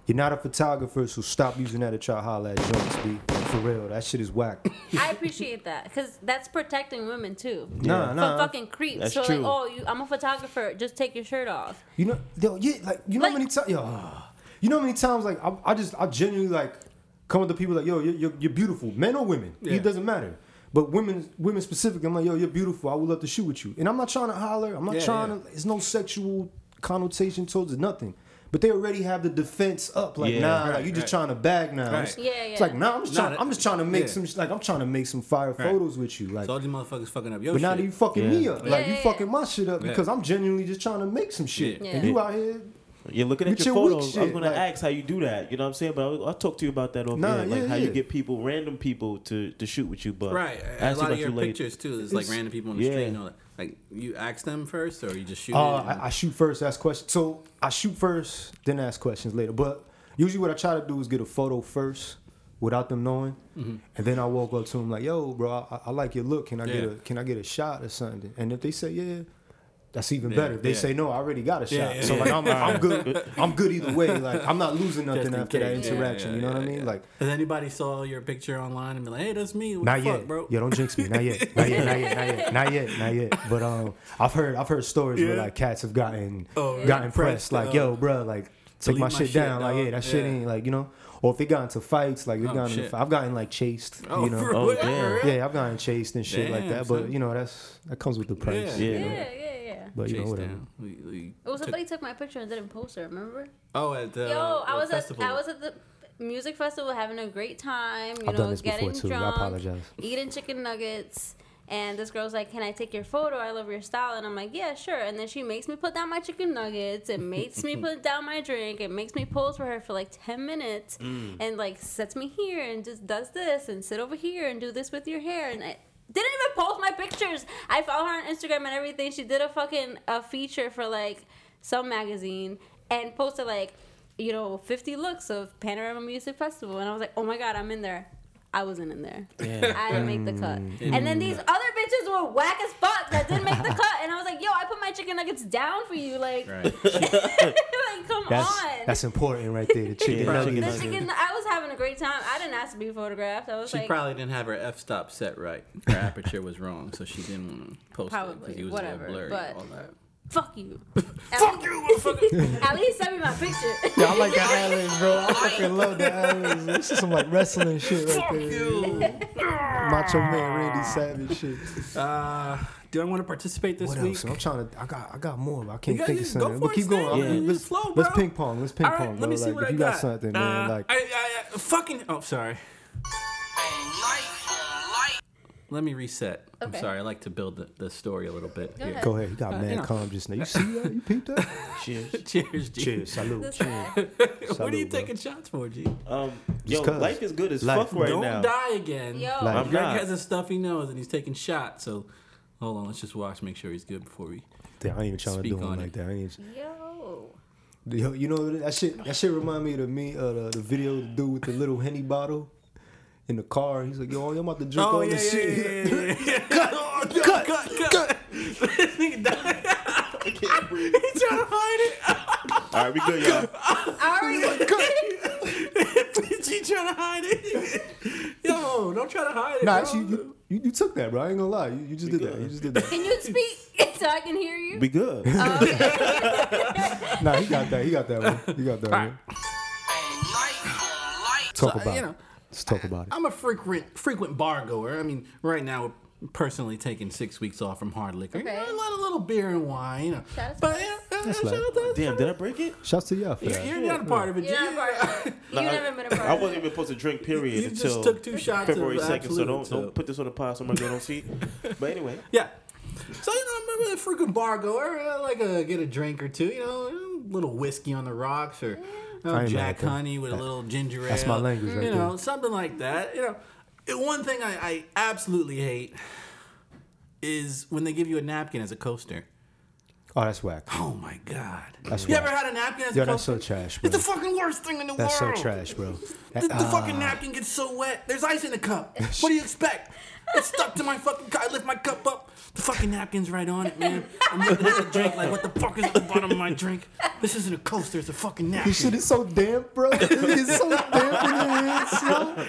You're not a photographer, so stop using that to try to holler at joints, B. For real, that shit is whack. [LAUGHS] I appreciate that because that's protecting women too. Nah, From fucking creeps. That's so true. like, oh, you, I'm a photographer. Just take your shirt off. You know, yo, yeah, like you know Like- how many times, yo, you know how many times like I, I just I genuinely like come with the people like yo, you're, you're, you're beautiful, men or women, Yeah. it doesn't matter. But women, women specifically, I'm like yo, you're beautiful. I would love to shoot with you, and I'm not trying to holler. I'm not Yeah, trying yeah. to. It's no sexual connotation towards it, nothing. But they already have the defense up, like Yeah. nah, Right, like you just right. trying to bag now. Right. It's, Yeah, it's like nah, I'm just trying. that- I'm just trying to make yeah. some like I'm trying to make some fire Right. photos with you, like. So all these motherfuckers fucking up your But now you fucking me Yeah. up. Like Yeah, you fucking my shit up Yeah. because I'm genuinely just trying to make some shit. Yeah. And you out here You're looking at your, your weak photos. I was gonna like- ask how you do that. You know what I'm saying? But I'll, I'll talk to you about that off Nah, air, like yeah, how you get people, random people, to to shoot with you. But Right. A ask lot about of your you later. pictures too is like It's- random people on the yeah. street and all that. Like you ask them first or you just shoot Uh, I, I shoot first, ask questions. So I shoot first, then ask questions later. But usually, what I try to do is get a photo first, without them knowing, Mm-hmm. and then I walk up to them like, "Yo, bro, I, I like your look. Can I get a Can I get a shot or something?" And if they say yeah. That's even Yeah, better. If they yeah. say no, I already got a shot. yeah, so yeah. like I'm, I'm [LAUGHS] good. I'm good either way. Like I'm not losing nothing Just after that case. Yeah, interaction. yeah, you know what I mean? yeah. Like Has anybody saw your picture online and be like, "Hey, that's me"? What Not the fuck, yet, bro? Yo, don't jinx me. Not yet. [LAUGHS] Not yet. Not yet. Not yet. Not yet. Not yet. But um, I've heard I've heard stories where like cats have gotten Oh, yeah. gotten pressed. Pressed, Like, yo, bro, like take my my shit shit, down. Like, dog. yeah, that shit ain't like you know. Or if they got into fights, like they oh, got into, I've gotten like chased. Oh, you know. for Oh, damn. Yeah, I've gotten chased and shit like that. But you know, that's that comes with the price. Yeah. Yeah. Yeah, yeah, yeah. But you know Chase whatever. down. We- we Oh, somebody took my picture and didn't post it. Remember? oh, at the Yo, I was festival. at I was at the music festival having a great time. You I've know, done this getting before too. I drunk, apologize. eating chicken nuggets. And this girl's like, "Can I take your photo? I love your style." And I'm like, "Yeah, sure." And then she makes me put down my chicken nuggets and makes me [LAUGHS] put down my drink and makes me pose for her for like ten minutes Mm. and like sets me here and just does this and sit over here and do this with your hair and I didn't even post my pictures. I follow her on Instagram and everything. She did a fucking a feature for like some magazine and posted like you know 50 looks of Panorama Music Festival and I was like, "Oh my god, I'm in there." I wasn't in there. Yeah. I didn't make the cut. Mm. And then these other bitches were whack as fuck that didn't make the [LAUGHS] cut. And I was like, yo, I put my chicken nuggets down for you. Like, Right. [LAUGHS] like come [LAUGHS] That's on. that's important right there. The chicken Yeah, nuggets. chicken the I was having a great time. I didn't ask to be photographed. I was She like, probably didn't have her f-stop set right. Her aperture was wrong, so she didn't want to post it because he was whatever, a little blurry. but- all that. Fuck you. [LAUGHS] Fuck you, motherfucker! At least send me my picture. Yeah, I like the islands, bro. I fucking love the islands. This is some like wrestling shit right Fuck there. you! [LAUGHS] Macho Man Randy Savage shit. Uh, do I want to participate this What week? else? I'm trying to. I got. I got more. But I can't think of you- go something. for But keep going. Stan. I'm- Yeah. Let's, Just flow, let's ping pong. Let's ping All right, pong, let bro. me see like what if I you got. got something, man. Uh, Like I, I, I, fucking. Oh, sorry. Let me reset. I'm sorry. I like to build the, the story a little bit. Go here. ahead. go ahead. You got Uh, man you know. calm just now. You see that? You peeped that? [LAUGHS] Cheers. [LAUGHS] Cheers, G. Cheers. Salute. This Cheers. [LAUGHS] what are you bro. taking shots for, G? Um, yo, 'cause. life is good as Life. fuck right now. Don't die again. Yo. Like- I'm Greg not. has a stuffy nose and he's taking shots. So hold on, let's just watch, make sure he's good before we. Damn, I ain't even trying to Speak do it like it. that. I ain't, Yo. Yo, you know that shit. That shit remind me of the me uh, the, the video the dude with the little henny bottle in the car. He's like, "Yo, I'm about to drink Oh all yeah, this yeah, shit." yeah, yeah, yeah. [LAUGHS] Oh, cut, cut, cut, cut. [LAUGHS] This nigga died. I can't breathe. He's trying to hide it. All right, we good, y'all. I already. it. He trying to hide it. [LAUGHS] Yo, don't try to hide it. Nah, bro. actually, you, you, you took that, bro. I ain't gonna lie. You, you just did that. You just did that. Can you speak so I can hear you? We good. Nah, he got that. He got that one. He got that one. Talk So, about you it. Know, Let's talk about it. I'm a frequent frequent bar goer. I mean, right now, personally taking six weeks off from hard liquor. You know, Okay. a lot of little beer and wine. You know, Shout to but yeah, yeah, That's shout out to- Damn, did I break it? Shouts to y'all for You're, that. you're not a part of it. You're not a part of [LAUGHS] it. You've Nah, never been a part I wasn't even supposed to drink period You until just took two shots February second. So don't Absolute, don't uh, put this on the pile somewhere they don't see. But anyway, Yeah. So you know, I'm a really frequent bar goer. I like to get a drink or two. You know, a little whiskey on the rocks or you know, I ain't mad Jack at. Honey with a little ginger ale. that's my language right You know, there. something like that. You know, one thing I, I absolutely hate is when they give you a napkin as a coaster. Oh, that's whack. Oh my god! That's you whack. ever had a napkin as a coaster? Yo, a that's so trash, bro. It's the fucking worst thing in the world. That's so trash, bro. The, the Ah. fucking napkin gets so wet. There's ice in the cup. [LAUGHS] What do you expect? It's stuck to my fucking cup. I lift my cup up. The fucking napkins right on it, man. I'm looking at the drink like, what the fuck is at the bottom of my drink? This isn't a coaster, it's a fucking napkin. This shit is so damp, bro. [LAUGHS] It's so damp in your hands, yo.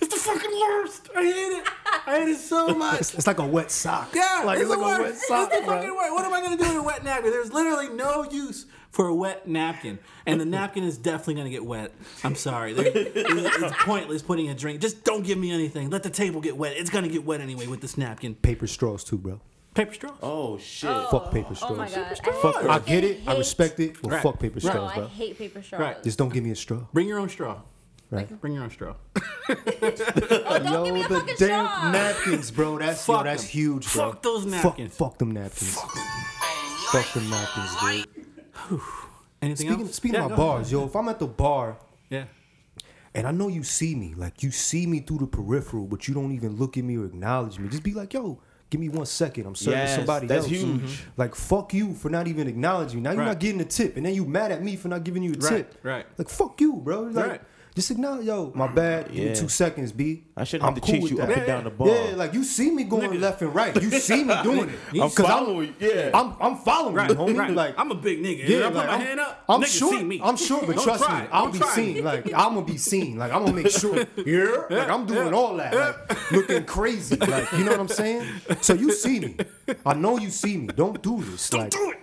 It's the fucking worst. I hate it. I hate it so much. It's, it's like a wet sock. Yeah, like it's, it's, like a wet sock, It's the bro. fucking worst. What am I gonna do with a wet napkin? There's literally no use for a wet napkin, and the napkin is definitely gonna get wet. I'm sorry. There- It's, it's pointless putting a drink. Just don't give me anything. Let the table get wet. It's gonna get wet anyway with this napkin. Paper straws too, bro. Paper straws. Oh shit. Oh. Fuck paper straws. Oh my straws. god. Fuck I, I get it. I respect it. Well, Right. fuck paper Right. No, straws, I hate paper straws. Right. Just don't give me a straw. Bring your own straw. Right. Bring your own straw. [LAUGHS] Oh, don't give me a the fucking damn straw. napkins, bro. That's yo, that's them. huge, bro. Fuck those Fuck- napkins. Fuck, them napkins. Fuck them napkins, dude. [SIGHS] Anything Speaking, else? speaking Yeah, ahead. bars, yo, if I'm at the bar Yeah. and I know you see me, like you see me through the peripheral, but you don't even look at me or acknowledge me, just be like, yo, give me one second. I'm serving Yes, somebody that's else. huge. Mm-hmm. Mm-hmm. Like, fuck you for not even acknowledging me. Now you're Right. not getting a tip, and then you mad at me for not giving you a Right, tip. right. Like, fuck you, bro. Like, Right. Just acknowledge, yo, my bad. Give Yeah. me two seconds, B. I shouldn't have to cool chase with you that. up and down the bar. Yeah, like you see me going Nigga. left and right. You see me [LAUGHS] doing it. I'm 'Cause following you, yeah. I'm, I'm following Right, you, homie. right. Like I'm a big nigga. yeah, Yeah, I put like, my I'm, hand up. I'm niggas sure. see me. I'm sure, but Don't trust try me. I'll Don't be try seen. Like I'm gonna be seen. Like I'm gonna make sure. [LAUGHS] Yeah, like I'm doing all that. Like [LAUGHS] looking crazy. Like you know what I'm saying? So you see me. I know you see me. Don't do this. like, Do it.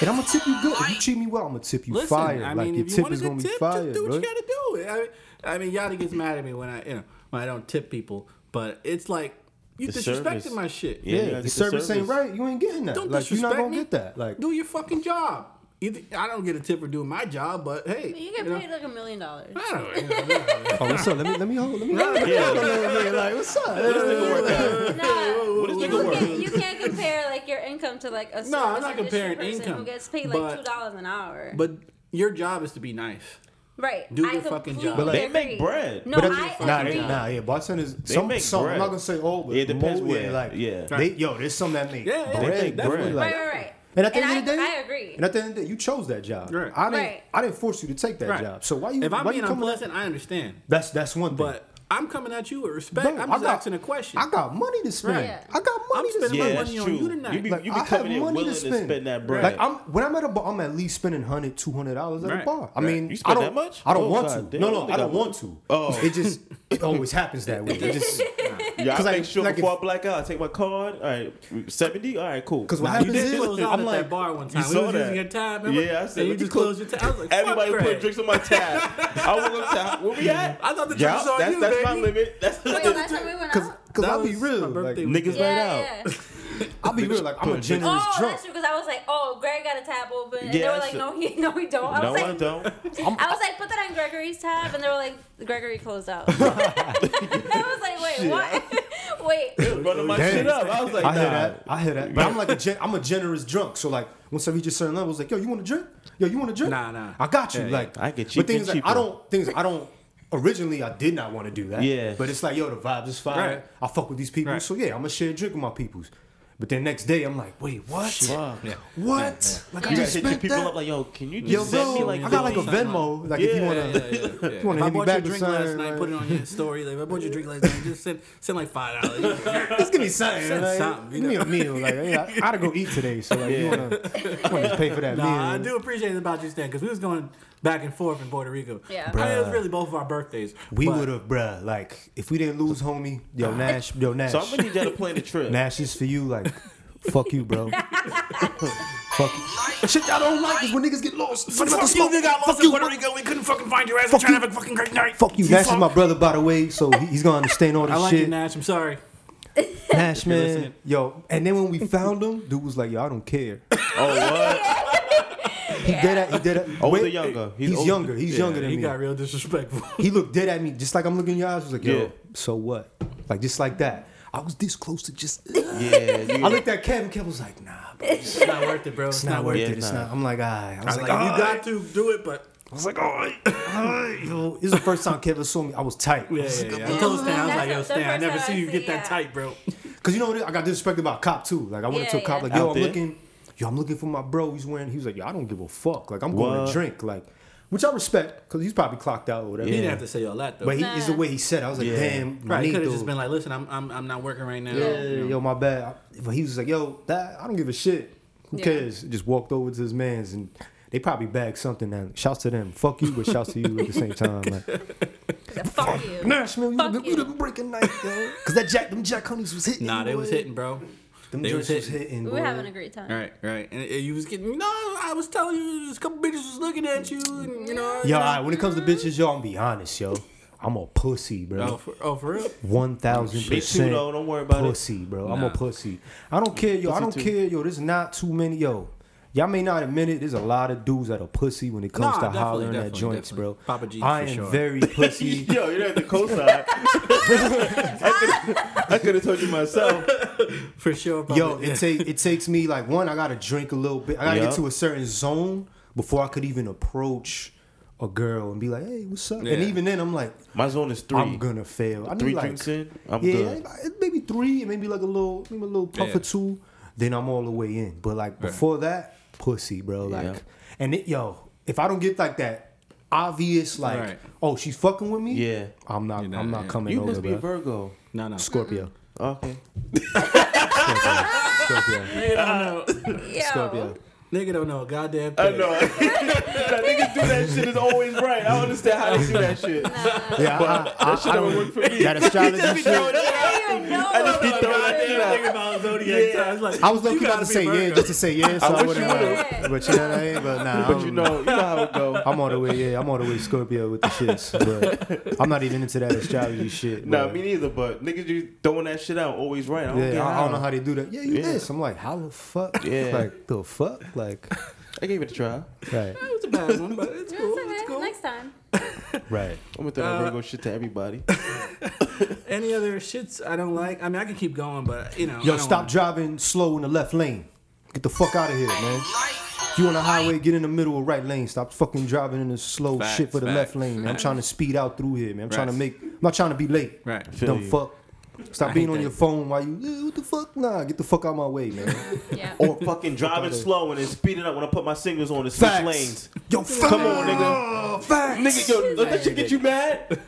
And I'm gonna tip you good. If you treat me well, I'm gonna tip you Listen, fire. I like mean, your if you tip want a is good gonna be tip, fire, just do what bro. you gotta do. I mean, I mean, Yada gets mad at me when I, you know, when I don't tip people, but it's like you The disrespecting service. my shit. Yeah, Yeah, gotta the get service ain't right. You ain't getting that. Don't like you're not gonna me. get that. Like Do your fucking job. Either I don't get a tip for doing my job, but hey, You get know, paid like a million dollars. I don't, [LAUGHS] know, oh, what's up? Let me let me hold. Let me hold. [LAUGHS] Yeah. a little bit. Like what's up? What this nigga work at? [LAUGHS] No, What is you, can't, you can't compare like your income to like a [LAUGHS] No, I'm service not comparing person income, who gets paid but- like two dollars an hour. but your job is to be nice. right, do I your fucking job. But, like, they make bread. No, But I that's- nah, agree. they, nah, yeah, bartenders. Some, make some. I'm not gonna say all, but Yeah, it depends most, where, Like, yeah. they, yo, there's some that make Yeah, yeah, bread, they make bread. Like, Right, right, right. And at the And end of the I- day, I agree. And at the end of the day, you chose that job. Right. I didn't. Right. I didn't force you to take that Right. job. So why you? If I'm why being you coming at- unpleasant, I understand. That's that's one thing. But I'm coming at you with respect. Bro, I'm just got- asking a question. I got money to spend. Right. I got I'm money to spending spend. my Yeah, money that's on you true. tonight. You be, Like, you be I have coming in money to willing to spend. spend that bread. Like I'm when I'm at a bar, I'm at least spending 100 200 dollars at Right. a bar. I Right. mean, You spend I don't, that much? I don't Oh, want God to. damn, no, no, I I don't want to. Oh. it just [LAUGHS] it always happens that way. It just Yeah, I 'Cause, make sure like before if- I black out, I take my card. All right, seventy. All right, cool. because what Nah, you happens did is close I'm at like that bar one time. You we saw was that. using your tab. Remember? Yeah, I said, And you just put- closed your tab. I was like, Everybody fuck put Craig. drinks on my tab. [LAUGHS] I was gonna say, where we at? I thought the yeah, drinks was on that's you, that's my limit. That's Wait, last time we went because out. because I'll be real. my Like, niggas weekend. right Yeah, out. Yeah. [LAUGHS] I'll be real. Like I'm a Put- generous Oh, drunk. that's true. Because I was like, oh, Greg got a tab open, and Yeah, they were like, so- no, he, [LAUGHS] no, we don't. I No, was I like, don't. [LAUGHS] I was like, put that on Gregory's tab, and they were like, Gregory closed out. I was like, wait, what? wait. Running my Damn. shit up. I was like, I hear nah. that. I hear that. But I'm like a gen- I'm a generous drunk. So like once I reach a certain level, it's like, yo, you want a drink? Yo, you want a drink? Nah, nah. I got you. Yeah, like yeah. I get you. But things like I don't things I don't. Originally, I did not want to do that. Yeah. But it's like, yo, the vibes is fire. Right. I fuck with these people. Right. So yeah, I'm gonna share a drink with my peoples. But then next day, I'm like, wait, what? Fuck. Yeah. What? Like I You gotta just hit your spent people that. up like, yo, can you just Yo, send me bro, like I got like a Venmo. Like if you wanna. Yeah, yeah, yeah. [LAUGHS] You wanna if I hit me bought back you a drink something, last night, like- put it on your [LAUGHS] story. Like, if I bought you a drink last night, just send send like five dollars. [LAUGHS] Just give me something. Send like, something, you give me a meal. Like yeah, I gotta go eat today, so like you Yeah. wanna, you wanna pay for that meal. Nah, I do appreciate it about you, Stan, because we was going back and forth in Puerto Rico. Yeah. I mean, it was really both of our birthdays. We would have, bruh. Like, if we didn't lose, homie, yo, [LAUGHS] Nash, yo, Nash, So I'm gonna need y'all to plan the trip. Nash is for you. Like, fuck you, bro. [LAUGHS] fuck you. Shit y'all don't like is when niggas get lost. So Fuck about fuck you, nigga. got lost Fuck in you. Puerto Rico. We couldn't fucking find your ass. We're trying you. to have a fucking great night. Fuck you. Nash is my brother, by the way, so he's gonna understand all this [LAUGHS] shit. I like shit. you, Nash. I'm sorry. Nash, man, yo. And then when we found him, dude was like, yo, I don't care. Oh what? He did that. He did that. Older, Wait, younger? He's, older. younger. He's Yeah, younger than He me. He got real disrespectful. [LAUGHS] He looked dead at me, just like I'm looking in your eyes. Was like, yo, Yeah. so what? Like just like that. I was this close to just. Yeah, you, [LAUGHS] I looked at Kevin. Kevin was like, nah, bro, it's It's not worth it, bro. It's not worth Yeah, it. It's not. I'm like, alright. I I was was like, like, you alright. got to do it, but I was like, alright, [LAUGHS] alright. Yo, this is the first time Kevin saw me. I was tight. yeah, yeah, yeah. I told Stan, I was like, yo, Stan, I never seen you get that tight, bro. Cause you know what? I got disrespected by a cop too. Like I went Yeah, to a cop, like, yo, I'm there? looking. Yo, I'm looking for my bro. He's wearing. He was like, yo, I don't give a fuck. Like I'm going to drink. Like which I respect because he's probably clocked out or whatever. He didn't have to say all that though. But he, Nah. it's the way he said. it. I was like, Yeah. damn, right, he could have just been like, "Listen, I'm I'm, I'm not working right now." Yeah, you know. yo, my bad. But he was like, yo, that I don't give a shit. Who Yeah. cares? Just walked over to his man's and they probably bagged something. And shouts to them. Fuck you, but shouts to you at the same [LAUGHS] time. Like, Fuck you. Nashville, you Fuck the, you. you the breaking night, yo. Cause that Jack, them Jack Honeys was hitting. Nah, they was hitting, bro. Them they was was hitting. hitting. We boy. were having a great time. Right, right, and, and you was getting. No, I was telling you, there's a couple bitches was looking at you, and, you know. you Yo, know. all right, when it comes to bitches, yo, I'm be honest, yo. I'm a pussy, Oh, bro. for, oh, for real? One thousand Me too, percent. Don't worry about it. pussy, bro. I'm a pussy. I don't care, yo. I don't too. care, yo. There's not too many, yo. Y'all may not admit it. There's a lot of dudes that are pussy when it comes Nah, to hollering at joints, definitely. bro. Papa G's I for am sure. very pussy. [LAUGHS] Yo, you know at the cosign. [LAUGHS] I could have told you myself. [LAUGHS] For sure. Yo, it yeah. take it takes me like one. I gotta drink a little bit. I gotta Yeah. get to a certain zone before I could even approach a girl and be like, "Hey, what's up?" And even then, I'm like, My zone is 3 I'm gonna fail. I need Three like, drinks in, I'm yeah, good. maybe three, maybe like a little, maybe a little puff Yeah. or two. Then I'm all the way in. But like before that, pussy, bro. Like, Yeah. and it, yo, if I don't get like that obvious, like, Right. oh, she's fucking with me. Yeah. I'm not. Not- I'm not yeah. coming You over, must be bro. Virgo. No, no. Scorpio. Okay. [LAUGHS] Scorpio. Nigga don't know. Scorpio. Nigga don't know a goddamn I know. [LAUGHS] that niggas do that shit is always right. I don't understand how they do that shit. Yeah, I, I, That shit I don't don't work for me. [LAUGHS] That astrology shit. I don't even know. I just be Like, throwing that goddamn shit out. thing about zodiac Yeah. signs, like, I was you looking about gotta to be say Virgo. yeah, just to say yeah, so I, wish wouldn't you know. would've. But you know what I mean? But nah, But I'm, you know, you know how it go. [LAUGHS] I'm all the way, yeah, I'm all the way Scorpio with the shits. But I'm not even into that astrology shit. Nah, me neither. But niggas just throwing that shit out always right. I don't Yeah, I, I don't know how. how they do that. Yeah, you Yeah. this. I'm like, how the fuck? Yeah. Like the fuck? Like, I gave it a try. right, It was a bad one, but it's cool. It's okay. It's cool. Next time. [LAUGHS] right. I'm gonna throw that uh, Virgo shit to everybody. [LAUGHS] Any other shits I don't like? I mean, I can keep going, but you know. I Yo, don't stop wanna- driving slow in the left lane. Get the fuck out of here, man. If you on the highway, get in the middle or right lane. Stop fucking driving in the slow Facts, shit for the facts, left lane. Man. I'm trying to speed out through here, man. I'm trying to Right. make. I'm not trying to be late. Right. Feel Dumb you. fuck. Stop I being on that. your phone while you. "Eh, what the fuck? Nah, get the fuck out my way, man. [LAUGHS] Yeah. Or fucking driving slow and then speeding up when I put my signals on and switch Facts. lanes. Yo, facts. Come on, nigga. Facts. Nigga, yo, let that shit get you mad?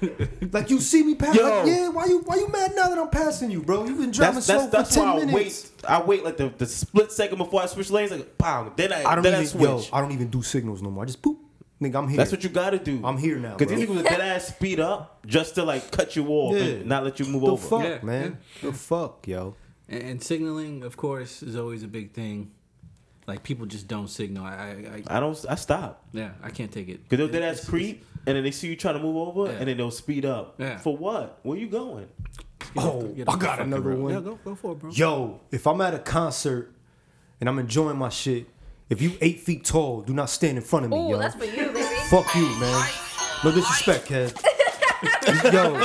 [LAUGHS] Like you see me pass. Yo. Like, yeah, why you why you mad now that I'm passing you, bro? You've been driving That's slow that's, that's for ten why I minutes. wait. I wait like the, the split second before I switch lanes. Like, bang. Then I, I don't then I even switch. yo, I don't even do signals no more. I just boop. Nigga, I'm here. That's what you gotta do. I'm here now, Cause bro. these niggas dead ass speed up just to like cut you off Yeah. and not let you move the over. fuck, Yeah, man. The fuck, yo. And, and signaling, of course, is always a big thing. Like people just don't signal. I, I, I I don't. I stop. yeah, I can't take it. Cause they'll dead It's- ass creep, and then they see you trying to move over, Yeah. and then they'll speed up. Yeah. For what? Where you going? get Oh, the- I got another road. one. Yeah, go, go for it, bro. Yo, if I'm at a concert and I'm enjoying my shit, if you eight feet tall, do not stand in front of me, Oh, yo. that's for you, baby. Fuck you, man. No disrespect, kid. [LAUGHS] Yo,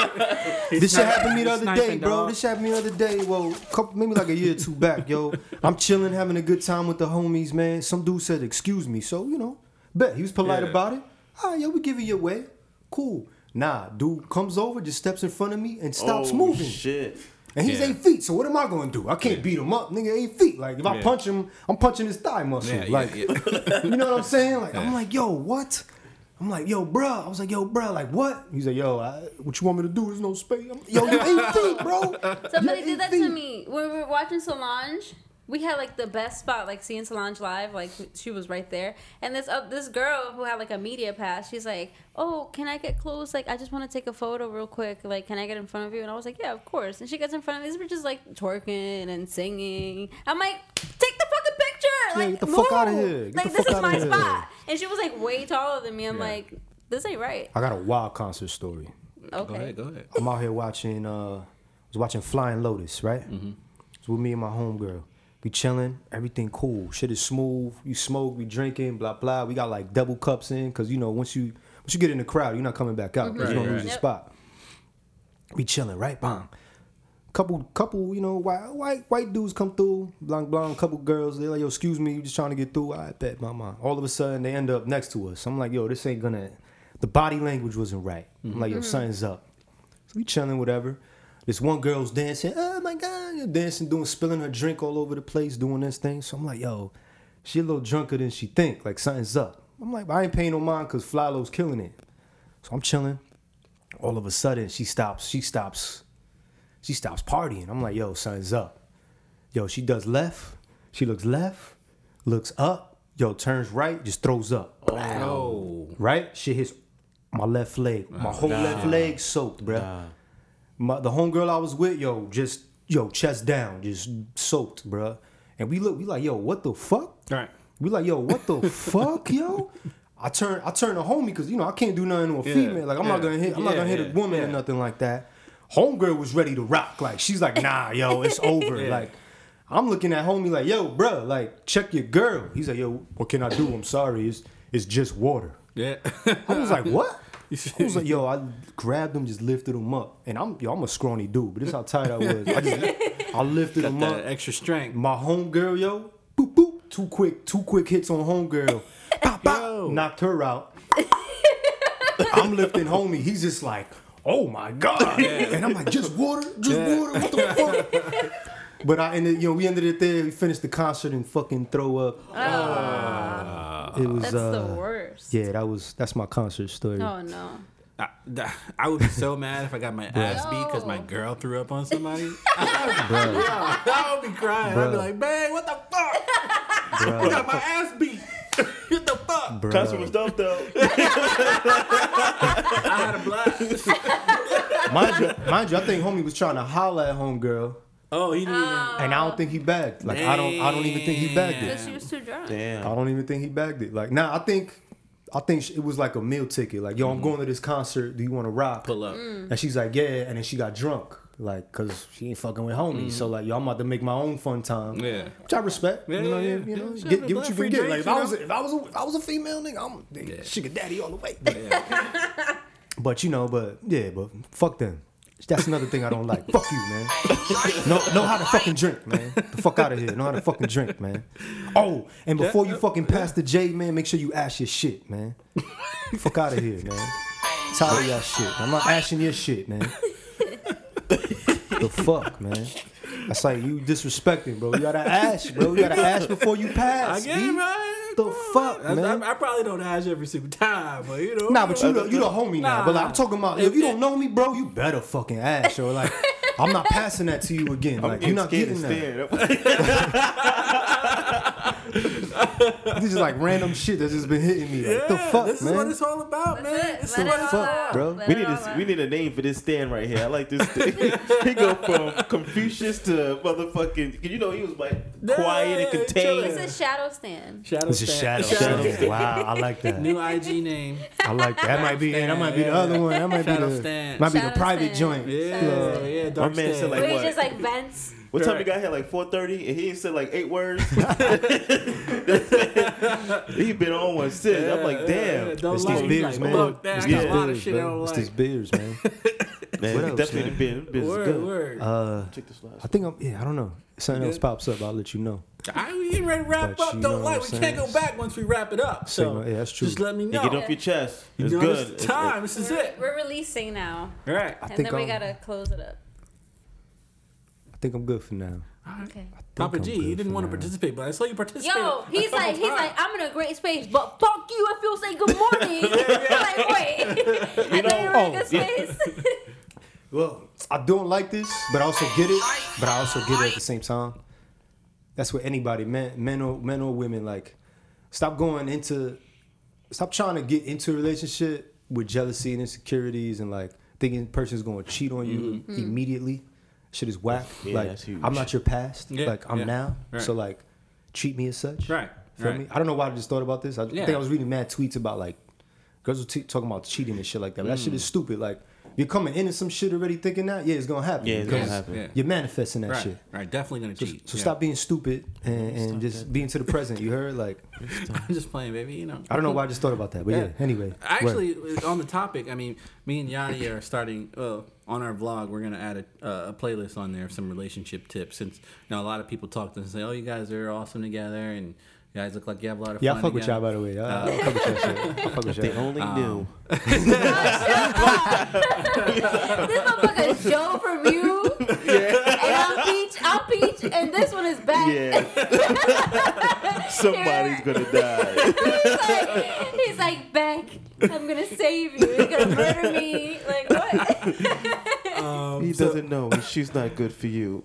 this shit happened to me the other day, bro. dog. This shit happened to me the other day. Well, couple, maybe like a year or two back, yo. I'm chilling, having a good time with the homies, man. Some dude said, "Excuse me," so you know, bet he was polite Yeah. about it. All right, yo, we give you your way. Cool. Nah, dude comes over, just steps in front of me and stops oh, moving. Shit. And he's Yeah. eight feet, so what am I gonna do? I can't beat him up, nigga. Eight feet. Like if I punch him, I'm punching his thigh muscle. Yeah, yeah, like, yeah. [LAUGHS] you know what I'm saying? Like I'm like, yo, what? I'm like, yo, bro. I was like, yo, bro. like what? He's like, yo, I, what you want me to do? There's no space. I'm, yo, you're eight [LAUGHS] feet, bro. Somebody You're did that feet. to me we were watching Solange. We had like the best spot, like seeing Solange live. Like she was right there, and this uh, this girl who had like a media pass. She's like, "Oh, can I get close? Like, I just want to take a photo real quick. Like, can I get in front of you?" And I was like, "Yeah, of course." And she gets in front of me. These were just like twerking and singing. I'm like, "Take the fucking picture! Yeah, Like, get the fuck outta move. here. Get Like, the this fuck is outta my here." spot." And she was like way taller than me. I'm Yeah. like, "This ain't right." I got a wild concert story. Okay. Go ahead, go ahead. I'm out here watching. uh I was watching Flying Lotus, right? Mm-hmm. It's with me and my homegirl. We chilling, everything cool. Shit is smooth. You smoke, we drinking, blah blah. We got like double cups in, cause you know once you once you get in the crowd, you're not coming back out. Right, you don't right. lose your Yep. spot. We chilling, right? Bang. Couple, couple, you know, white, white, white dudes come through, blonde, blonde, couple girls. They're like, "Yo, excuse me, you just trying to get through." I bet, mama. All of a sudden, they end up next to us. I'm like, "Yo, this ain't gonna." The body language wasn't right. I'm like, "Yo, mm-hmm. something's up." So we chilling, whatever. This one girl's dancing. Oh my god, you're dancing, doing, spilling her drink all over the place, doing this thing. So I'm like, "Yo, she a little drunker than she think. Like something's up." I'm like, I ain't paying no mind because FlyLo's killing it. So I'm chilling. All of a sudden, she stops. She stops. She stops partying. I'm like, yo, something's up. Yo, she does left. She looks left, looks up. Yo, turns right, just throws up. Oh. Right? She hits my left leg. My oh, whole left leg soaked, bruh. My, the homegirl I was with, yo, just yo, chest down, just soaked, bruh. And we look, we like, yo, what the fuck? Right. We like, yo, what the [LAUGHS] fuck, yo? I turn, I turn to homie because you know I can't do nothing to a Yeah, female. Like I'm not gonna hit, I'm not gonna hit yeah, a woman or nothing like that. Homegirl was ready to rock. Like she's like, nah, yo, it's [LAUGHS] over. Yeah. Like I'm looking at homie like, yo, bro, like check your girl. He's like, yo, what can I do? I'm sorry, it's it's just water. Yeah. I was like, [LAUGHS] what? I was like, yo, [LAUGHS] I grabbed him, just lifted him up, and I'm yo, I'm a scrawny dude, but this how tight I was. I just, I lifted Got him that up. extra strength. My homegirl, yo, boop boop, two quick, two quick hits on homegirl, pop pop, knocked her out. I'm lifting homie. He's just like, oh my god, [LAUGHS] and I'm like, just water, just Yeah. water. What the [LAUGHS] fuck? But I ended, you know, we ended it there. We finished the concert and fucking throw up. Ah. It was, That's uh, the worst. yeah, that was that's my concert story. Oh no. I, I would be so mad if I got my ass beat because my girl threw up on [LAUGHS] somebody. Bruh, [LAUGHS] I would be crying. I'd be like, man, what the fuck? I got my ass beat. [LAUGHS] what the fuck? bruh. Concert was dope though. I had a blast. Mind you, mind you, I think homie was trying to holler at homegirl, Oh, he didn't even. and I don't think he bagged. Like I don't, I don't even think he bagged it. Because she was too drunk. Damn. I don't even think he bagged it. Like now, I think, I think it was like a meal ticket. Like yo, I'm mm. going to this concert. Do you want to rock? Pull up. Mm. And she's like, yeah. And then she got drunk, like, cause she ain't fucking with homies. So mm. like, yo, I'm about to make my own fun time. Yeah. Which I respect. Yeah, you know, yeah, you, yeah. you know, Yeah, get, get what you free can get. Like if I was, a, if I was, a, if I was a female nigga, I'm Yeah. sugar daddy all the way. [LAUGHS] But you know, but yeah, but fuck them. That's another thing I don't like. Fuck you, man. know, know how to fucking drink, man. The fuck out of here. Know how to fucking drink, man. Oh, and before you fucking pass the J, man, make sure you ash your shit, man. fuck out of here, man. Tired of y'all shit. I'm not ashing your shit, man. the fuck, man. That's like you disrespecting, bro. You gotta ask, bro. You gotta ask before you pass. I get B. it, man. The fuck, I, man. I, I probably don't ask every single time, but you know. Nah, but you the, you the homie now. But like, I'm talking about if you don't know me, bro, you better fucking ask. Or like, [LAUGHS] I'm not passing that to you again. Like, you're not getting that. [LAUGHS] [LAUGHS] [LAUGHS] This is like random shit that's just been hitting me. Like, yeah, the fuck, this man? is what it's all about, man. It. This is what it it's all all out. bro. Let We need a we need a name for this stand right here. I like this. Thing. he go from Confucius to motherfucking. You know he was like Yeah, quiet and contained. It's a shadow stand. Shadow It's a shadow. stand. shadow. Wow, I like that. New IG name. I like that. That might be. That might be the other one. That might Shadow be the. stand. Might be the private stand. joint. Yeah, Uh, yeah. Dark man said, stand. like, Where what? just like vents. What time Right. we got here? Like 4:30, and he said like eight words. [LAUGHS] [LAUGHS] [LAUGHS] he been on one since. I'm like, damn, Don't It's lie. these beers, like, man. Look, man, It's I these got a lot of beers, shit I man. don't It's like. these beers, man. [LAUGHS] man. What else, definitely man? the business. business is Word, good. word. Uh, Check this last. I think I'm. Yeah, I don't know. If something else pops up, I'll let you know. I we getting ready to wrap But up. Don't know lie. We I'm can't go back once we wrap it up. So no- yeah, that's true. just let me You know. get off your chest. You It's know, good. This is It's- time. This is it. we're releasing now. All right. I And think then we I'm. gotta close it up. I think I'm good for now. Okay. Papa G, good you didn't want to participate, but I saw you participate. Yo, he's couple like, he's like, I'm in a great space, but fuck you if you'll say good morning. I'm [LAUGHS] [LAUGHS] like, wait. [LAUGHS] I know you're in a good space. Well, I don't like this, but I also get it. But I also get it at the same time. That's what anybody, men, men or men or women, like. Stop going into, stop trying to get into a relationship with jealousy and insecurities and like thinking the person's going to cheat on you Mm-hmm. immediately. Shit is whack. Yeah, like that's huge. I'm not your past. Yeah, like I'm yeah. now. Right. So like, treat me as such. Right, Feel right. me? I don't know why I just thought about this. I Yeah. think I was reading mad tweets about like girls were t- talking about cheating and shit like that. But that shit is Mm. stupid. Like you're coming into some shit already thinking that yeah it's gonna happen. Yeah, it's gonna happen. Yeah. You're manifesting that Right, shit. right. Definitely gonna So, cheat. so Yeah. stop being stupid and, and just be into the present. You heard? Like [LAUGHS] I'm just playing, baby. You know. I don't know why I just thought about that, but yeah. Yeah. Anyway, word. Actually, on the topic, I mean, me and Yanni are starting uh, on our vlog. We're gonna add a, uh, a playlist on there of some relationship tips. Since you know a lot of people talk to us and say, "Oh, you guys are awesome together," and you guys look like you have a lot of yeah, I fun. fuck with y'all by the way. I, I fuck with y'all. Shit. I [LAUGHS] fuck with They y'all. only Um, knew. [LAUGHS] [LAUGHS] this motherfucker is Joe from you. And I'm Peach. I'm Peach. And this one is Beck. Yeah. Somebody's gonna die. he's like, he's like, Beck, I'm gonna save you. He's gonna murder me. Like what? Um, He so- doesn't know. She's not good for you.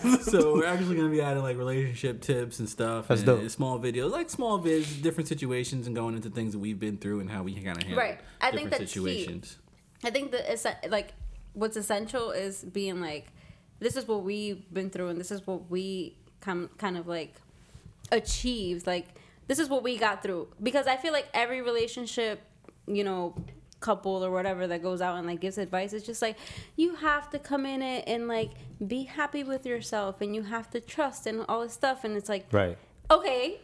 [LAUGHS] so we're actually gonna be adding like relationship tips and stuff. That's and dope. Small videos, like small vids, different situations, and going into things that we've been through and how we kind of handle Right. I think different that's key. situations. I think that it's like what's essential is being like, this is what we've been through, and this is what we come kind of like achieved. Like this is what we got through. Because I feel like every relationship, you know, couple or whatever that goes out and like gives advice, it's just like you have to come in it and like be happy with yourself, and you have to trust and all this stuff. And it's like, Right. okay,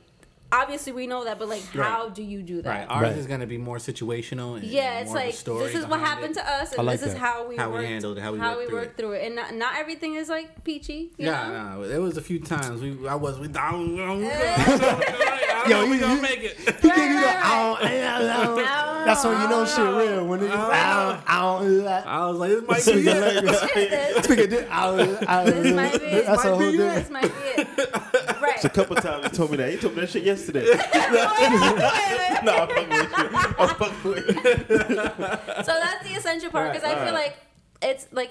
obviously we know that, but like, Right. how do you do that? Right. Ours Right. is gonna be more situational. And Yeah, it's more of a like story this is what happened it. to us, and like this is how we How we handled it, how we worked through worked it. through it, and not, not everything is like peachy. You Yeah, know? no, there was a few times we I was we down. Yo, Yo, we you- gonna you- make it. He think you go, "Ow, ow, ow." That's when you know shit real. When it, ow, ow, ow. I was like, this might be Speaking it. language. Speaking di- ow, ow. This might be it. That's a whole might be different. This might be it. Right. A couple times he told me that. He told me that shit yesterday. [LAUGHS] no, I'm fucking with you. I'm fucking with you. so that's the essential part because I feel Right. like it's like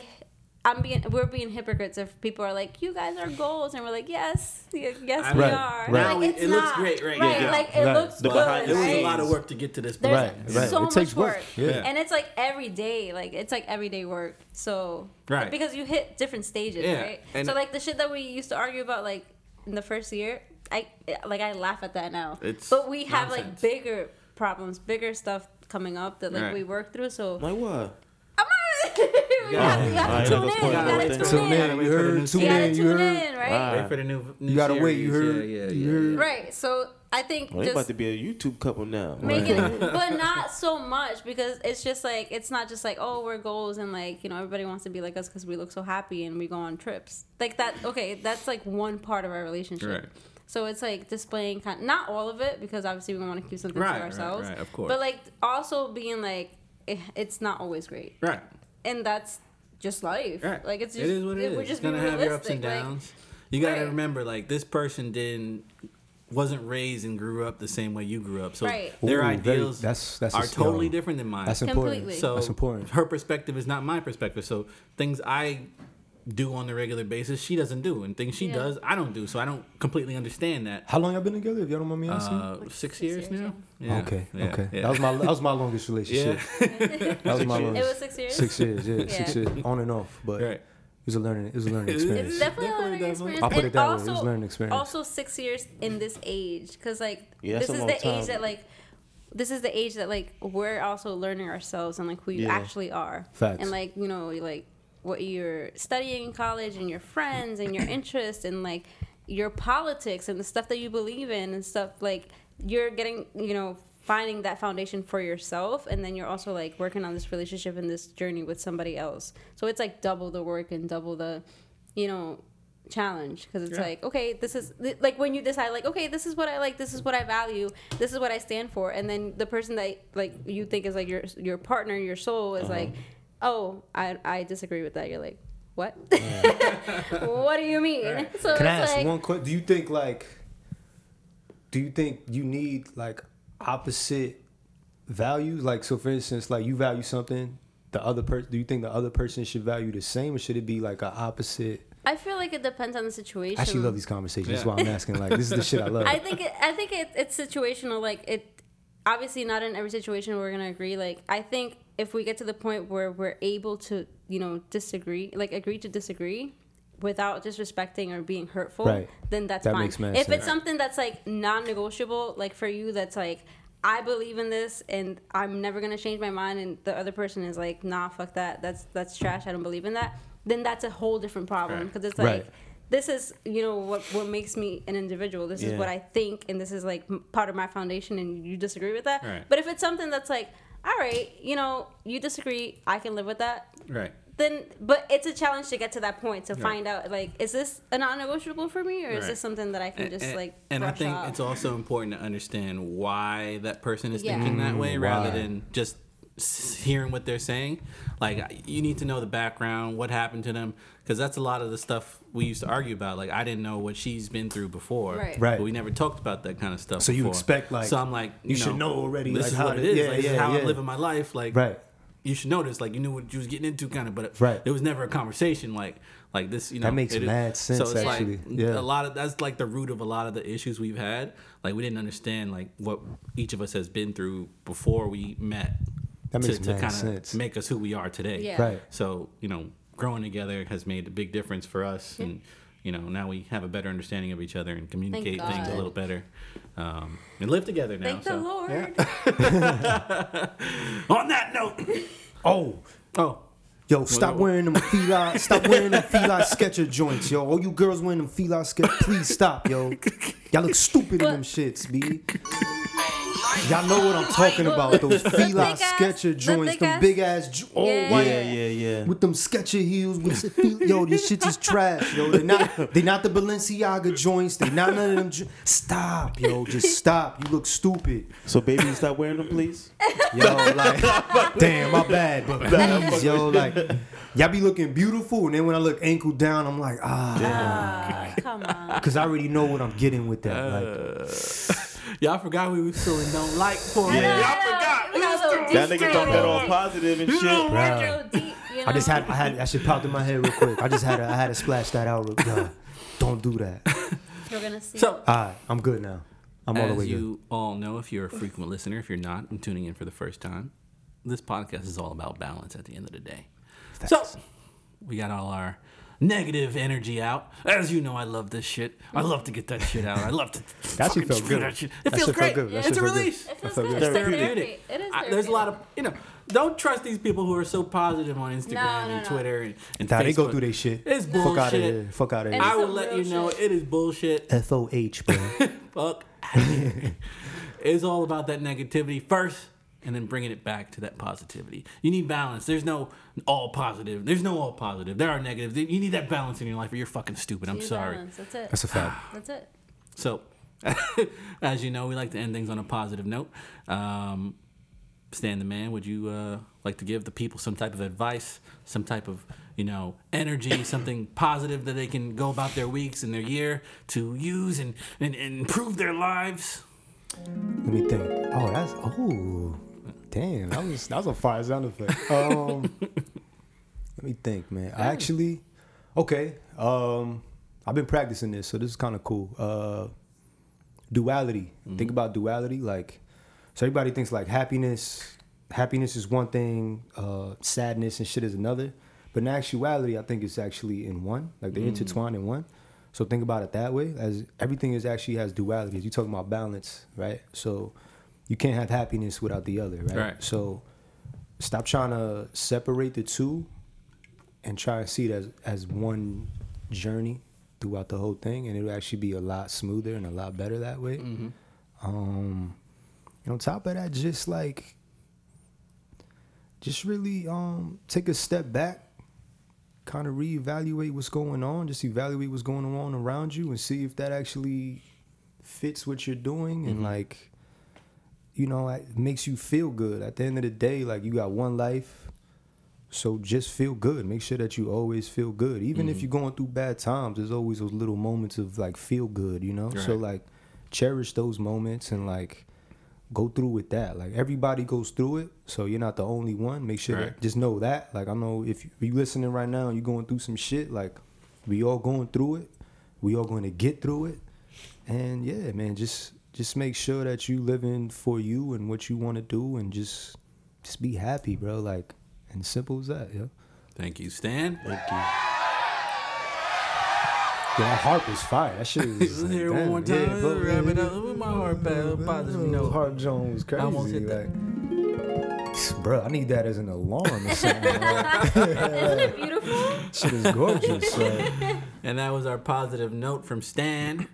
I'm being we're being hypocrites if people are like you guys are goals and we're like yes yes I we mean, are right. Like, we- it's it looks great right right now. like it Right. looks The good behind It was right? a lot of work to get to this point. Right, right. so It much takes work. work. Yeah. And it's like every day, like it's like everyday work. So Right. because you hit different stages, Yeah, right? and- so like the shit that we used to argue about like in the first year, I like I laugh at that now. It's but we have like bigger problems, bigger stuff coming up that like Right. we work through. So Like what? I'm not. you have, you have Alright, to tune in. go You gotta tune in. in. You heard. Tune in. You heard. right? Right. Wait for the new. new You gotta wait. You heard. Yeah, yeah, You yeah. heard. Right. So I think Well, they about to be a YouTube couple now. make it [LAUGHS] but not so much because it's just like it's not just like oh we're goals and like you know everybody wants to be like us because we look so happy and we go on trips like that okay that's like one part of our relationship Right. so it's like displaying kind not all of it because obviously we want to keep something Right, to right, ourselves right, of course. but like also being like it, it's not always great Right. And that's just life Right. like it's just it is what it is. we're just gonna have your ups and realistic, like- downs. you gotta Right. remember, like this person didn't wasn't raised and grew up the same way you grew up, so Right. their Ooh, very- ideals that's- that's are totally different than mine. That's important. Completely. so That's important. her perspective is not my perspective. So things I do on a regular basis, she doesn't do, and things she Yeah. does, I don't do. So I don't completely understand that. How long y'all been together? If y'all don't mind me asking. Uh, Like six six years, years, now. yeah. okay. Yeah, Okay. yeah. That was my that was my [LAUGHS] longest relationship. yeah. [LAUGHS] That was my longest. it longest. was six years Six years. Yeah. Six years. On and off. But right. it was a learning. It was a learning [LAUGHS] experience. It's definitely, Definitely, a learning definitely. experience. I'll put and it that way. It was a learning experience. Also, six years in this age, because like Yeah, this is the time. age that like this is the age that like we're also learning ourselves and like who you Yeah. actually are. Facts. And like you know like what you're studying in college and your friends and your interests and like your politics and the stuff that you believe in and stuff like you're getting you know finding that foundation for yourself. And then you're also like working on this relationship and this journey with somebody else. So it's like double the work and double the you know challenge. Because it's Yeah. like okay this is th- like when you decide like okay this is what i like this is what i value this is what i stand for. And then the person that like you think is like your your partner your soul is uh-huh. like oh i i disagree with that you're like what [LAUGHS] what do you mean Right. so Can I it's ask like one question? Do you think like, do you think you need like opposite values? Like, so for instance, like you value something, the other person. Do you think the other person should value the same, or should it be like an opposite? i feel like it depends on the situation I actually love these conversations. That's Yeah. why I'm asking. Like, this is the shit I [LAUGHS] love. I think it, I think it, it's situational. Like it, obviously not in every situation we're gonna agree. Like I think if we get to the point where we're able to, you know, disagree, like agree to disagree, without disrespecting or being hurtful, Right. then that's That fine. makes if sense. it's something that's like non-negotiable, like for you, that's like. I believe in this, and I'm never gonna change my mind. And the other person is like, "Nah, fuck that. That's that's trash. I don't believe in that." Then that's a whole different problem Right. because it's like, Right. this is you know what what makes me an individual this is what i think and this is like part of my foundation and you disagree with that Right. but if it's something that's like all right you know you disagree i can live with that Right. then but it's a challenge to get to that point to Right. find out like is this a non-negotiable for me or is this something that i can And- just and, like and I think off? it's also important to understand why that person is Yeah. thinking that way, mm, rather than just s- hearing what they're saying. Like you need to know the background, what happened to them, because that's a lot of the stuff we used to argue about. Like I didn't know what she's been through before, Right. Right. But we never talked about that kind of stuff. So you before. expect, like, so I'm like, you, you should know already, This like, is how what it to- is. yeah, like, this is yeah, how yeah. I'm living my life. Like Right. you should know this. Like you knew what you was getting into, kind of. But Right. there was never a conversation like like this. You know, That makes it is- mad sense, So it's actually. like Yeah. a lot of that's like the root of a lot of the issues we've had. Like we didn't understand like what each of us has been through before we met. That makes to, to kind of make us who we are today. Yeah. Right. So you know, growing together has made a big difference for us, and you know now we have a better understanding of each other and communicate things a little better, um, and live together now. Thank so the Lord. [LAUGHS] on that note, [LAUGHS] Oh, oh. yo, stop wearing them Fila, stop wearing them Fila Sketcher joints, yo. All you girls wearing them Fila Sketcher, please stop, yo. Y'all look stupid in them shits, b. Y'all know what I'm talking about. Those Fila thick-ass- Sketcher joints, them big ass, jo- all Yeah. white. Yeah, yeah, yeah. With them Sketcher heels, with yo, this shit is trash, yo. They not, [LAUGHS] they not the Balenciaga joints. They not none of them. Jo- stop, yo, just stop. You look stupid. So, baby, stop wearing them, please. Yo, like, damn, my bad, but [LAUGHS] please, yo, like, y'all be looking beautiful, and then when I look ankle down, I'm like, ah, Ah, come on. because I already know what I'm getting with that. Like, Y'all forgot we was still in don't like for I it. Y'all I forgot. We got a little That deep nigga don't get all positive and shit. We got a Bruh. little deep, you know? I just had, I had, that shit popped in my head real quick. I just had, to, I had to splash that out. Real, yo, don't do that. [LAUGHS] We're gonna see. So, All right, I'm good now. I'm all the as way good. you all know, if you're a frequent listener, if you're not, I'm tuning in for the first time. This podcast is all about balance at the end of the day. So, we got all our negative energy out. As you know, I love this shit. I love to get that shit out. I love to. [LAUGHS] That shit fucking felt good. That shit. It That feels shit felt great. good. It's a felt good. release. It feels good. good. It's therapeutic. therapeutic. It is I- there's a lot of you know. Don't trust these people who are so positive on Instagram No, no, and no. Twitter and, and Nah, they go through their shit. It's Fuck out of bullshit. here. Fuck out of And here. I will let you know shit. it is bullshit. F O H, bro. [LAUGHS] Fuck. outta here. it's all about that negativity first, and then bringing it back to that positivity. You need balance. There's no all positive. There's no all positive. There are negatives. You need that balance in your life, or you're fucking stupid. I'm sorry. balance. That's it. That's a fact. [SIGHS] That's it. So, [LAUGHS] as you know, we like to end things on a positive note. Um, Stan the man, would you uh, like to give the people some type of advice, some type of you know energy, [COUGHS] something positive that they can go about their weeks and their year to use and, and, and improve their lives? Let me think. Oh, that's oh, damn. That was that was a fire sound effect. [LAUGHS] Um, let me think, man. I actually, okay. Um, I've been practicing this, so this is kind of cool. Uh, duality. Think about duality. Like, so everybody thinks like happiness. Happiness is one thing. Uh, sadness and shit is another. But in actuality, I think it's actually in one. Like they're intertwined in one. So think about it that way. As everything is actually has duality. You talking about balance, right? So you can't have happiness without the other, right? Right. So stop trying to separate the two and try and see it as as one journey throughout the whole thing, and it'll actually be a lot smoother and a lot better that way. Um, and on top of that, just like, just really um take a step back, kind of reevaluate what's going on, just evaluate what's going on around you, and see if that actually fits what you're doing, and like, you know, it makes you feel good. At the end of the day, like you got one life. So just feel good. Make sure that you always feel good. Even if mm-hmm. you're going through bad times, there's always those little moments of like feel good, you know? So like cherish those moments and like go through with that. Like everybody goes through it, so you're not the only one. Make sure Right. that just know that. Like I know if you listening right now you're going through some shit, like we all going through it. We all going to get through it. And yeah, man, just just make sure that you living for you and what you want to do and just just be happy, bro. Like and simple as that, yeah. Thank you, Stan. Thank you. Yeah, that harp is fire. That shit is. Let's hear it one more time. Wrap it up with my heart, pal. Positive note. Harp Jones was crazy. I almost hit that. Like, bro, I need that as an alarm or [LAUGHS] something. like, Isn't it beautiful? shit is gorgeous. [LAUGHS] Like, And that was our positive note from Stan.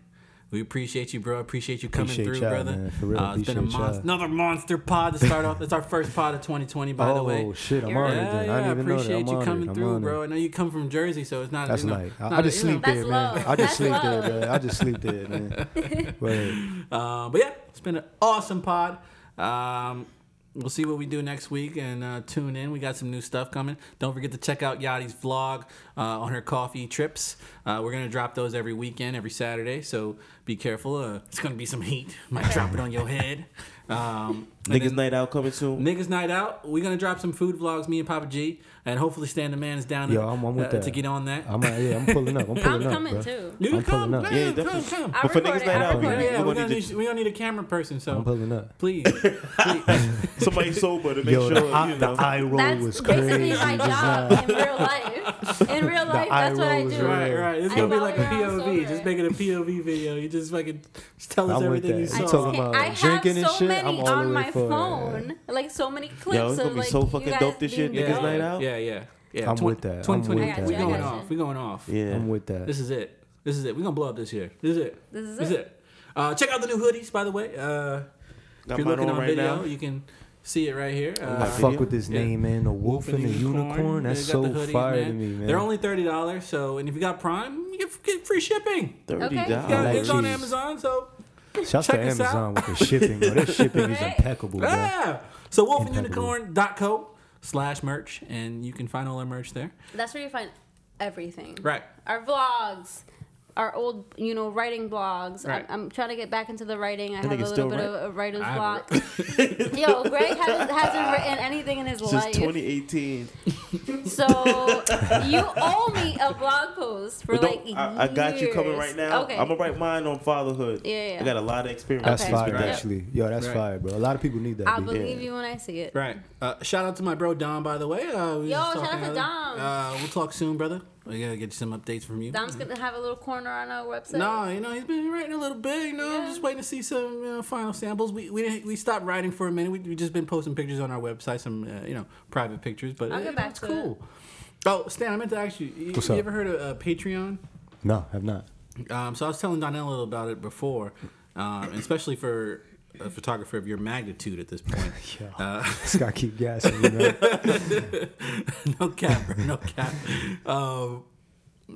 We appreciate you, bro. Appreciate you coming Appreciate through, y'all, brother. man. For real, Uh, it's been a appreciate monster, another monster pod to start off. It's our first pod of 2020, by the way. oh shit, I'm You're- honored. Yeah, yeah, I I didn't even know that. appreciate I'm you honored. coming I'm through, honored. bro. I know you come from Jersey, so it's not. That's you know, nice. I, not I just you sleep That's there, man. love. I just sleep there, man. I just sleep there, man. [LAUGHS] Uh, but yeah, it's been an awesome pod. Um, we'll see what we do next week and uh, tune in. We got some new stuff coming. Don't forget to check out Yachty's vlog uh, on her coffee trips. Uh, we're gonna drop those every weekend, every Saturday. So be careful. Uh, it's gonna be some heat. Might drop it on your head. Um, Niggas then- night out coming soon. Niggas Night Out. We're gonna drop some food vlogs, me and Papa G, and hopefully Stan the Man is down Yo, to, I'm- I'm with uh, that. to get on that. I'm uh, yeah, I'm pulling up. I'm pulling I'm up, coming bro. too. You I'm come, pulling up. Yeah, come, definitely. come. I'll But for record niggas night out, we- Yeah, it. We're we're gonna gonna need need we're gonna need a camera person. So I'm pulling up. please, [LAUGHS] please. Somebody sober to make Yo, sure the, eye- you the know. eye roll That's was basically my job in real life. In real life, [LAUGHS] that's what I do. Right, right. It's gonna be like a POV. Just make it a POV video. You just fucking tell us everything you saw. I, talking can't- I have so many I'm all the on way my for phone, like so many clips. Yo, it's gonna be like, so fucking dope this being shit, niggas dope. night out. Yeah, yeah, yeah. I'm Twen- with that. 2020. We I going you. off. We going off. Yeah. I'm with that. This is it. This is it. We're gonna blow up this year. This is it. This is This is it. Uh, check out the new hoodies, by the way. Uh, if you're looking on on right video, now. you can see it right here. I Uh, fuck with this Yeah. name, man. The wolf and the unicorn. That's so hoodies, fire man. to me, man. They're only thirty dollars. So, and if you got Prime, you get, get free shipping. Thirty Okay. Yeah, dollars. like it's on. Amazon. So Shouts check to us out. Amazon with the shipping. Bro. Their shipping is [LAUGHS] impeccable, bro. yeah. So Impeccable. wolfandunicorn.co slash merch, and you can find all our merch there. That's where you find everything. Right. Our vlogs, our old, you know, writing blogs. Right. I'm, I'm trying to get back into the writing. I That have a little still bit write? of a writer's I block. [LAUGHS] Yo, Greg hasn't, hasn't written anything in his Since life. 2018. So you owe me a blog post for like don't, I, I got you coming right now. Okay. I'm gonna write mine on fatherhood. Yeah, yeah. I got a lot of experience. That's Okay. fire, with that. actually. Yo, that's Right. fire, bro. A lot of people need that. I'll dude. believe you when I see it. Right. Uh, shout out to my bro Dom, by the way. Uh, we Yo, shout out to earlier. Dom. Uh, we'll talk soon, brother. We gotta get some updates from you. Dom's gonna have a little corner on our website. No, you know he's been writing a little bit. You know, Yeah. just waiting to see some you know, final samples. We we didn't- we stopped writing for a minute. We we just been posting pictures on our website, some uh, you know private pictures. But I'll get back know, it's to cool. Oh, Stan, I meant to ask you. You, What's you ever heard of uh, Patreon? No, have not. Um, so I was telling Donnell a little about it before, um, especially for a photographer of your magnitude at this point. [LAUGHS] yeah, Uh, just gotta keep gassing, you [LAUGHS] know. no cap, bro, no cap. Um,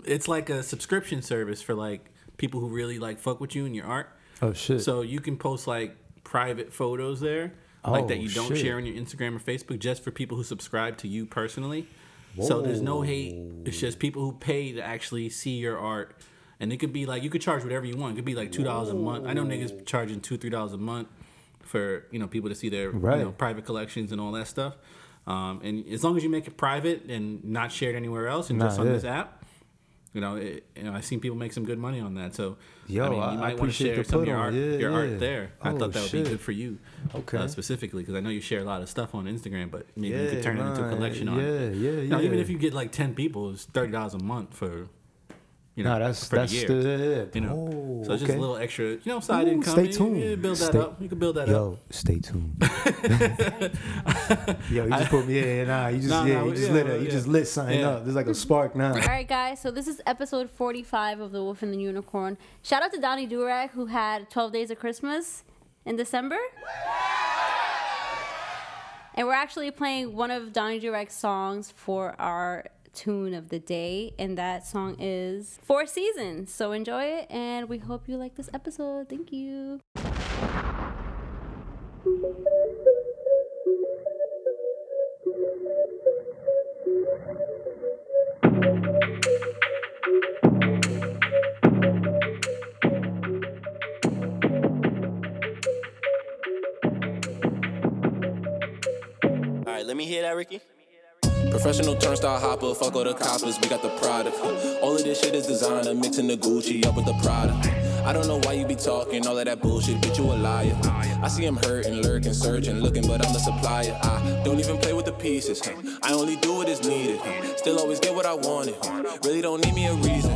it's like a subscription service for like people who really like fuck with you and your art. Oh shit. So you can post like private photos there, like that Oh, you don't shit. share on your Instagram or Facebook, just for people who subscribe to you personally. So there's no hate. It's just people who pay to actually see your art, and it could be like you could charge whatever you want. It could be like two dollars a month. I know niggas charging two, three dollars a month for you know people to see their Right. you know private collections and all that stuff. Um, and as long as you make it private and not shared anywhere else, and Nah, just on yeah. this app, you know, it, you know, I've seen people make some good money on that. So, Yo, I mean, I- you I might want to appreciate share some of your art, Yeah, your yeah. art there. I Oh, thought that would shit. be good for you, Okay. uh, specifically because I know you share a lot of stuff on Instagram, but maybe you could turn it into a nah, collection on. yeah, yeah, Now, even if you get like ten people, it's thirty dollars a month for, you know, Nah, that's for that's the year. the you know, Oh, so it's just okay. a little extra, you know, side Ooh, income. Stay tuned. You, build that Stay- up. You can build that up. Yo, stay tuned. [LAUGHS] Yo, you just put me yeah, nah, you just Nah, yeah, nah, you just yeah, lit it. You just lit something Yeah. up. There's like a spark now. All right, guys. So this is episode 45 of The Wolf and the Unicorn. Shout out to Donnie Durag who had 12 Days of Christmas in December. And we're actually playing one of Donnie Durag's songs for our tune of the day, and that song is Four Seasons. So enjoy it, and we hope you like this episode. Thank you. All right, let me hear that, Ricky. Professional turnstile hopper, fuck all the coppers, we got the product. All of this shit is designer, mixing the Gucci up with the Prada. I don't know why you be talking all of that bullshit, bitch, you a liar. I see him hurting, lurking, searching, looking, but I'm the supplier. I don't even play with the pieces. I only do what is needed. Still always get what I wanted. Really don't need me a reason.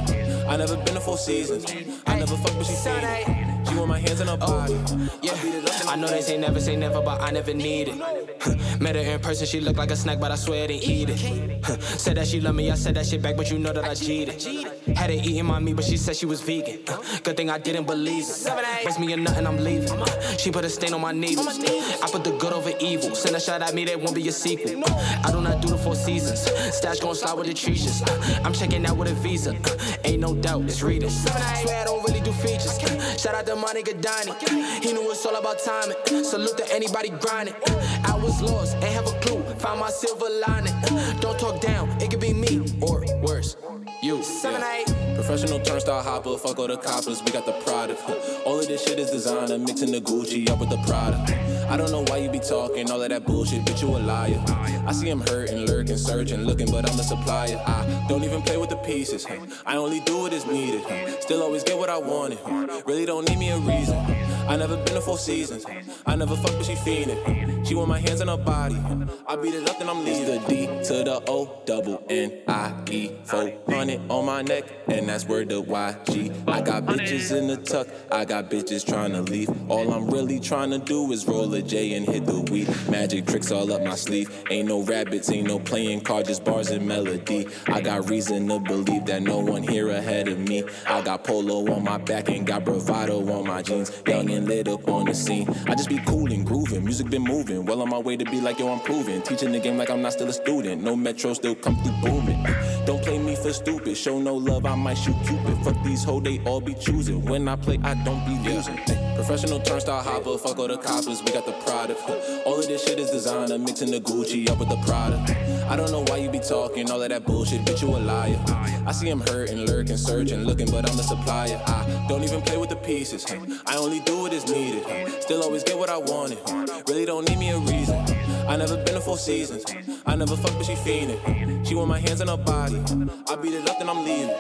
I never been to four seasons. I never fuck, but she it. She want my hands on her oh, body. Yeah, I know they say never say never, but I never need it. Met her in person, she looked like a snack, but I swear I didn't eat it. said that she loved me, I said that shit back, but you know that I cheated. Had her eating my meat, but she said she was vegan. Good thing I didn't believe it. Brings me a nut and I'm leaving. She put a stain on my needles. I put the good over evil. Send a shot at me, that won't be a sequel. I do not do the four seasons. Stash gon' slide with the treaches. I'm checking out with a visa. Ain't no doubt, it's reading. Swear I don't really do features. Shout out to my nigga Donnie. He knew it's all about timing. Salute to anybody grinding. I was lost, ain't have a clue. Found my silver lining. Don't talk down, it could be me or worse. You. Seven, Yeah. eight. Professional turnstile hopper, fuck all the coppers, we got the product. [LAUGHS] All of this shit is designer, mixing the Gucci up with the Prada. I don't know why you be talking all of that bullshit, bitch, you a liar. I see him hurting, lurking, searching, looking, but I'm the supplier. I don't even play with the pieces. I only do what is needed. Still always get what I wanted. Really don't need me a reason. I never been to four seasons. I never fuck, but she fiendin'. She want my hands on her body. I beat it up, then I'm leaving. the D to the O, double N I E, 400 on my neck, and that's where the YG. I got bitches in the tuck, I got bitches trying to leave. All I'm really trying to do is roll a J and hit the weed. Magic tricks all up my sleeve. Ain't no rabbits, ain't no playing cards, just bars and melody. I got reason to believe that no one here ahead of me. I got polo on my back and got bravado on my jeans. Young and lit up on the scene. I just be cool and grooving. Music been moving. Well on my way to be like yo, I'm proving. Teaching the game like I'm not still a student. No metro still come through booming. Don't play me for stupid. Show no love, I might shoot Cupid. Fuck these hoes, they all be choosing. When I play, I don't be losing. Professional turnstile hopper, fuck all the coppers, we got the product. All of this shit is designer, mixing the Gucci up with the Prada. I don't know why you be talking all of that bullshit, bitch, you a liar. I see him hurting, lurking, searching, looking, but I'm the supplier. I don't even play with the pieces. I only do what is needed. Still always get what I wanted. Really don't need me a reason. I never been to four seasons. I never fucked, but she fiendin'. She want my hands on her body. I beat it up, then I'm leaving.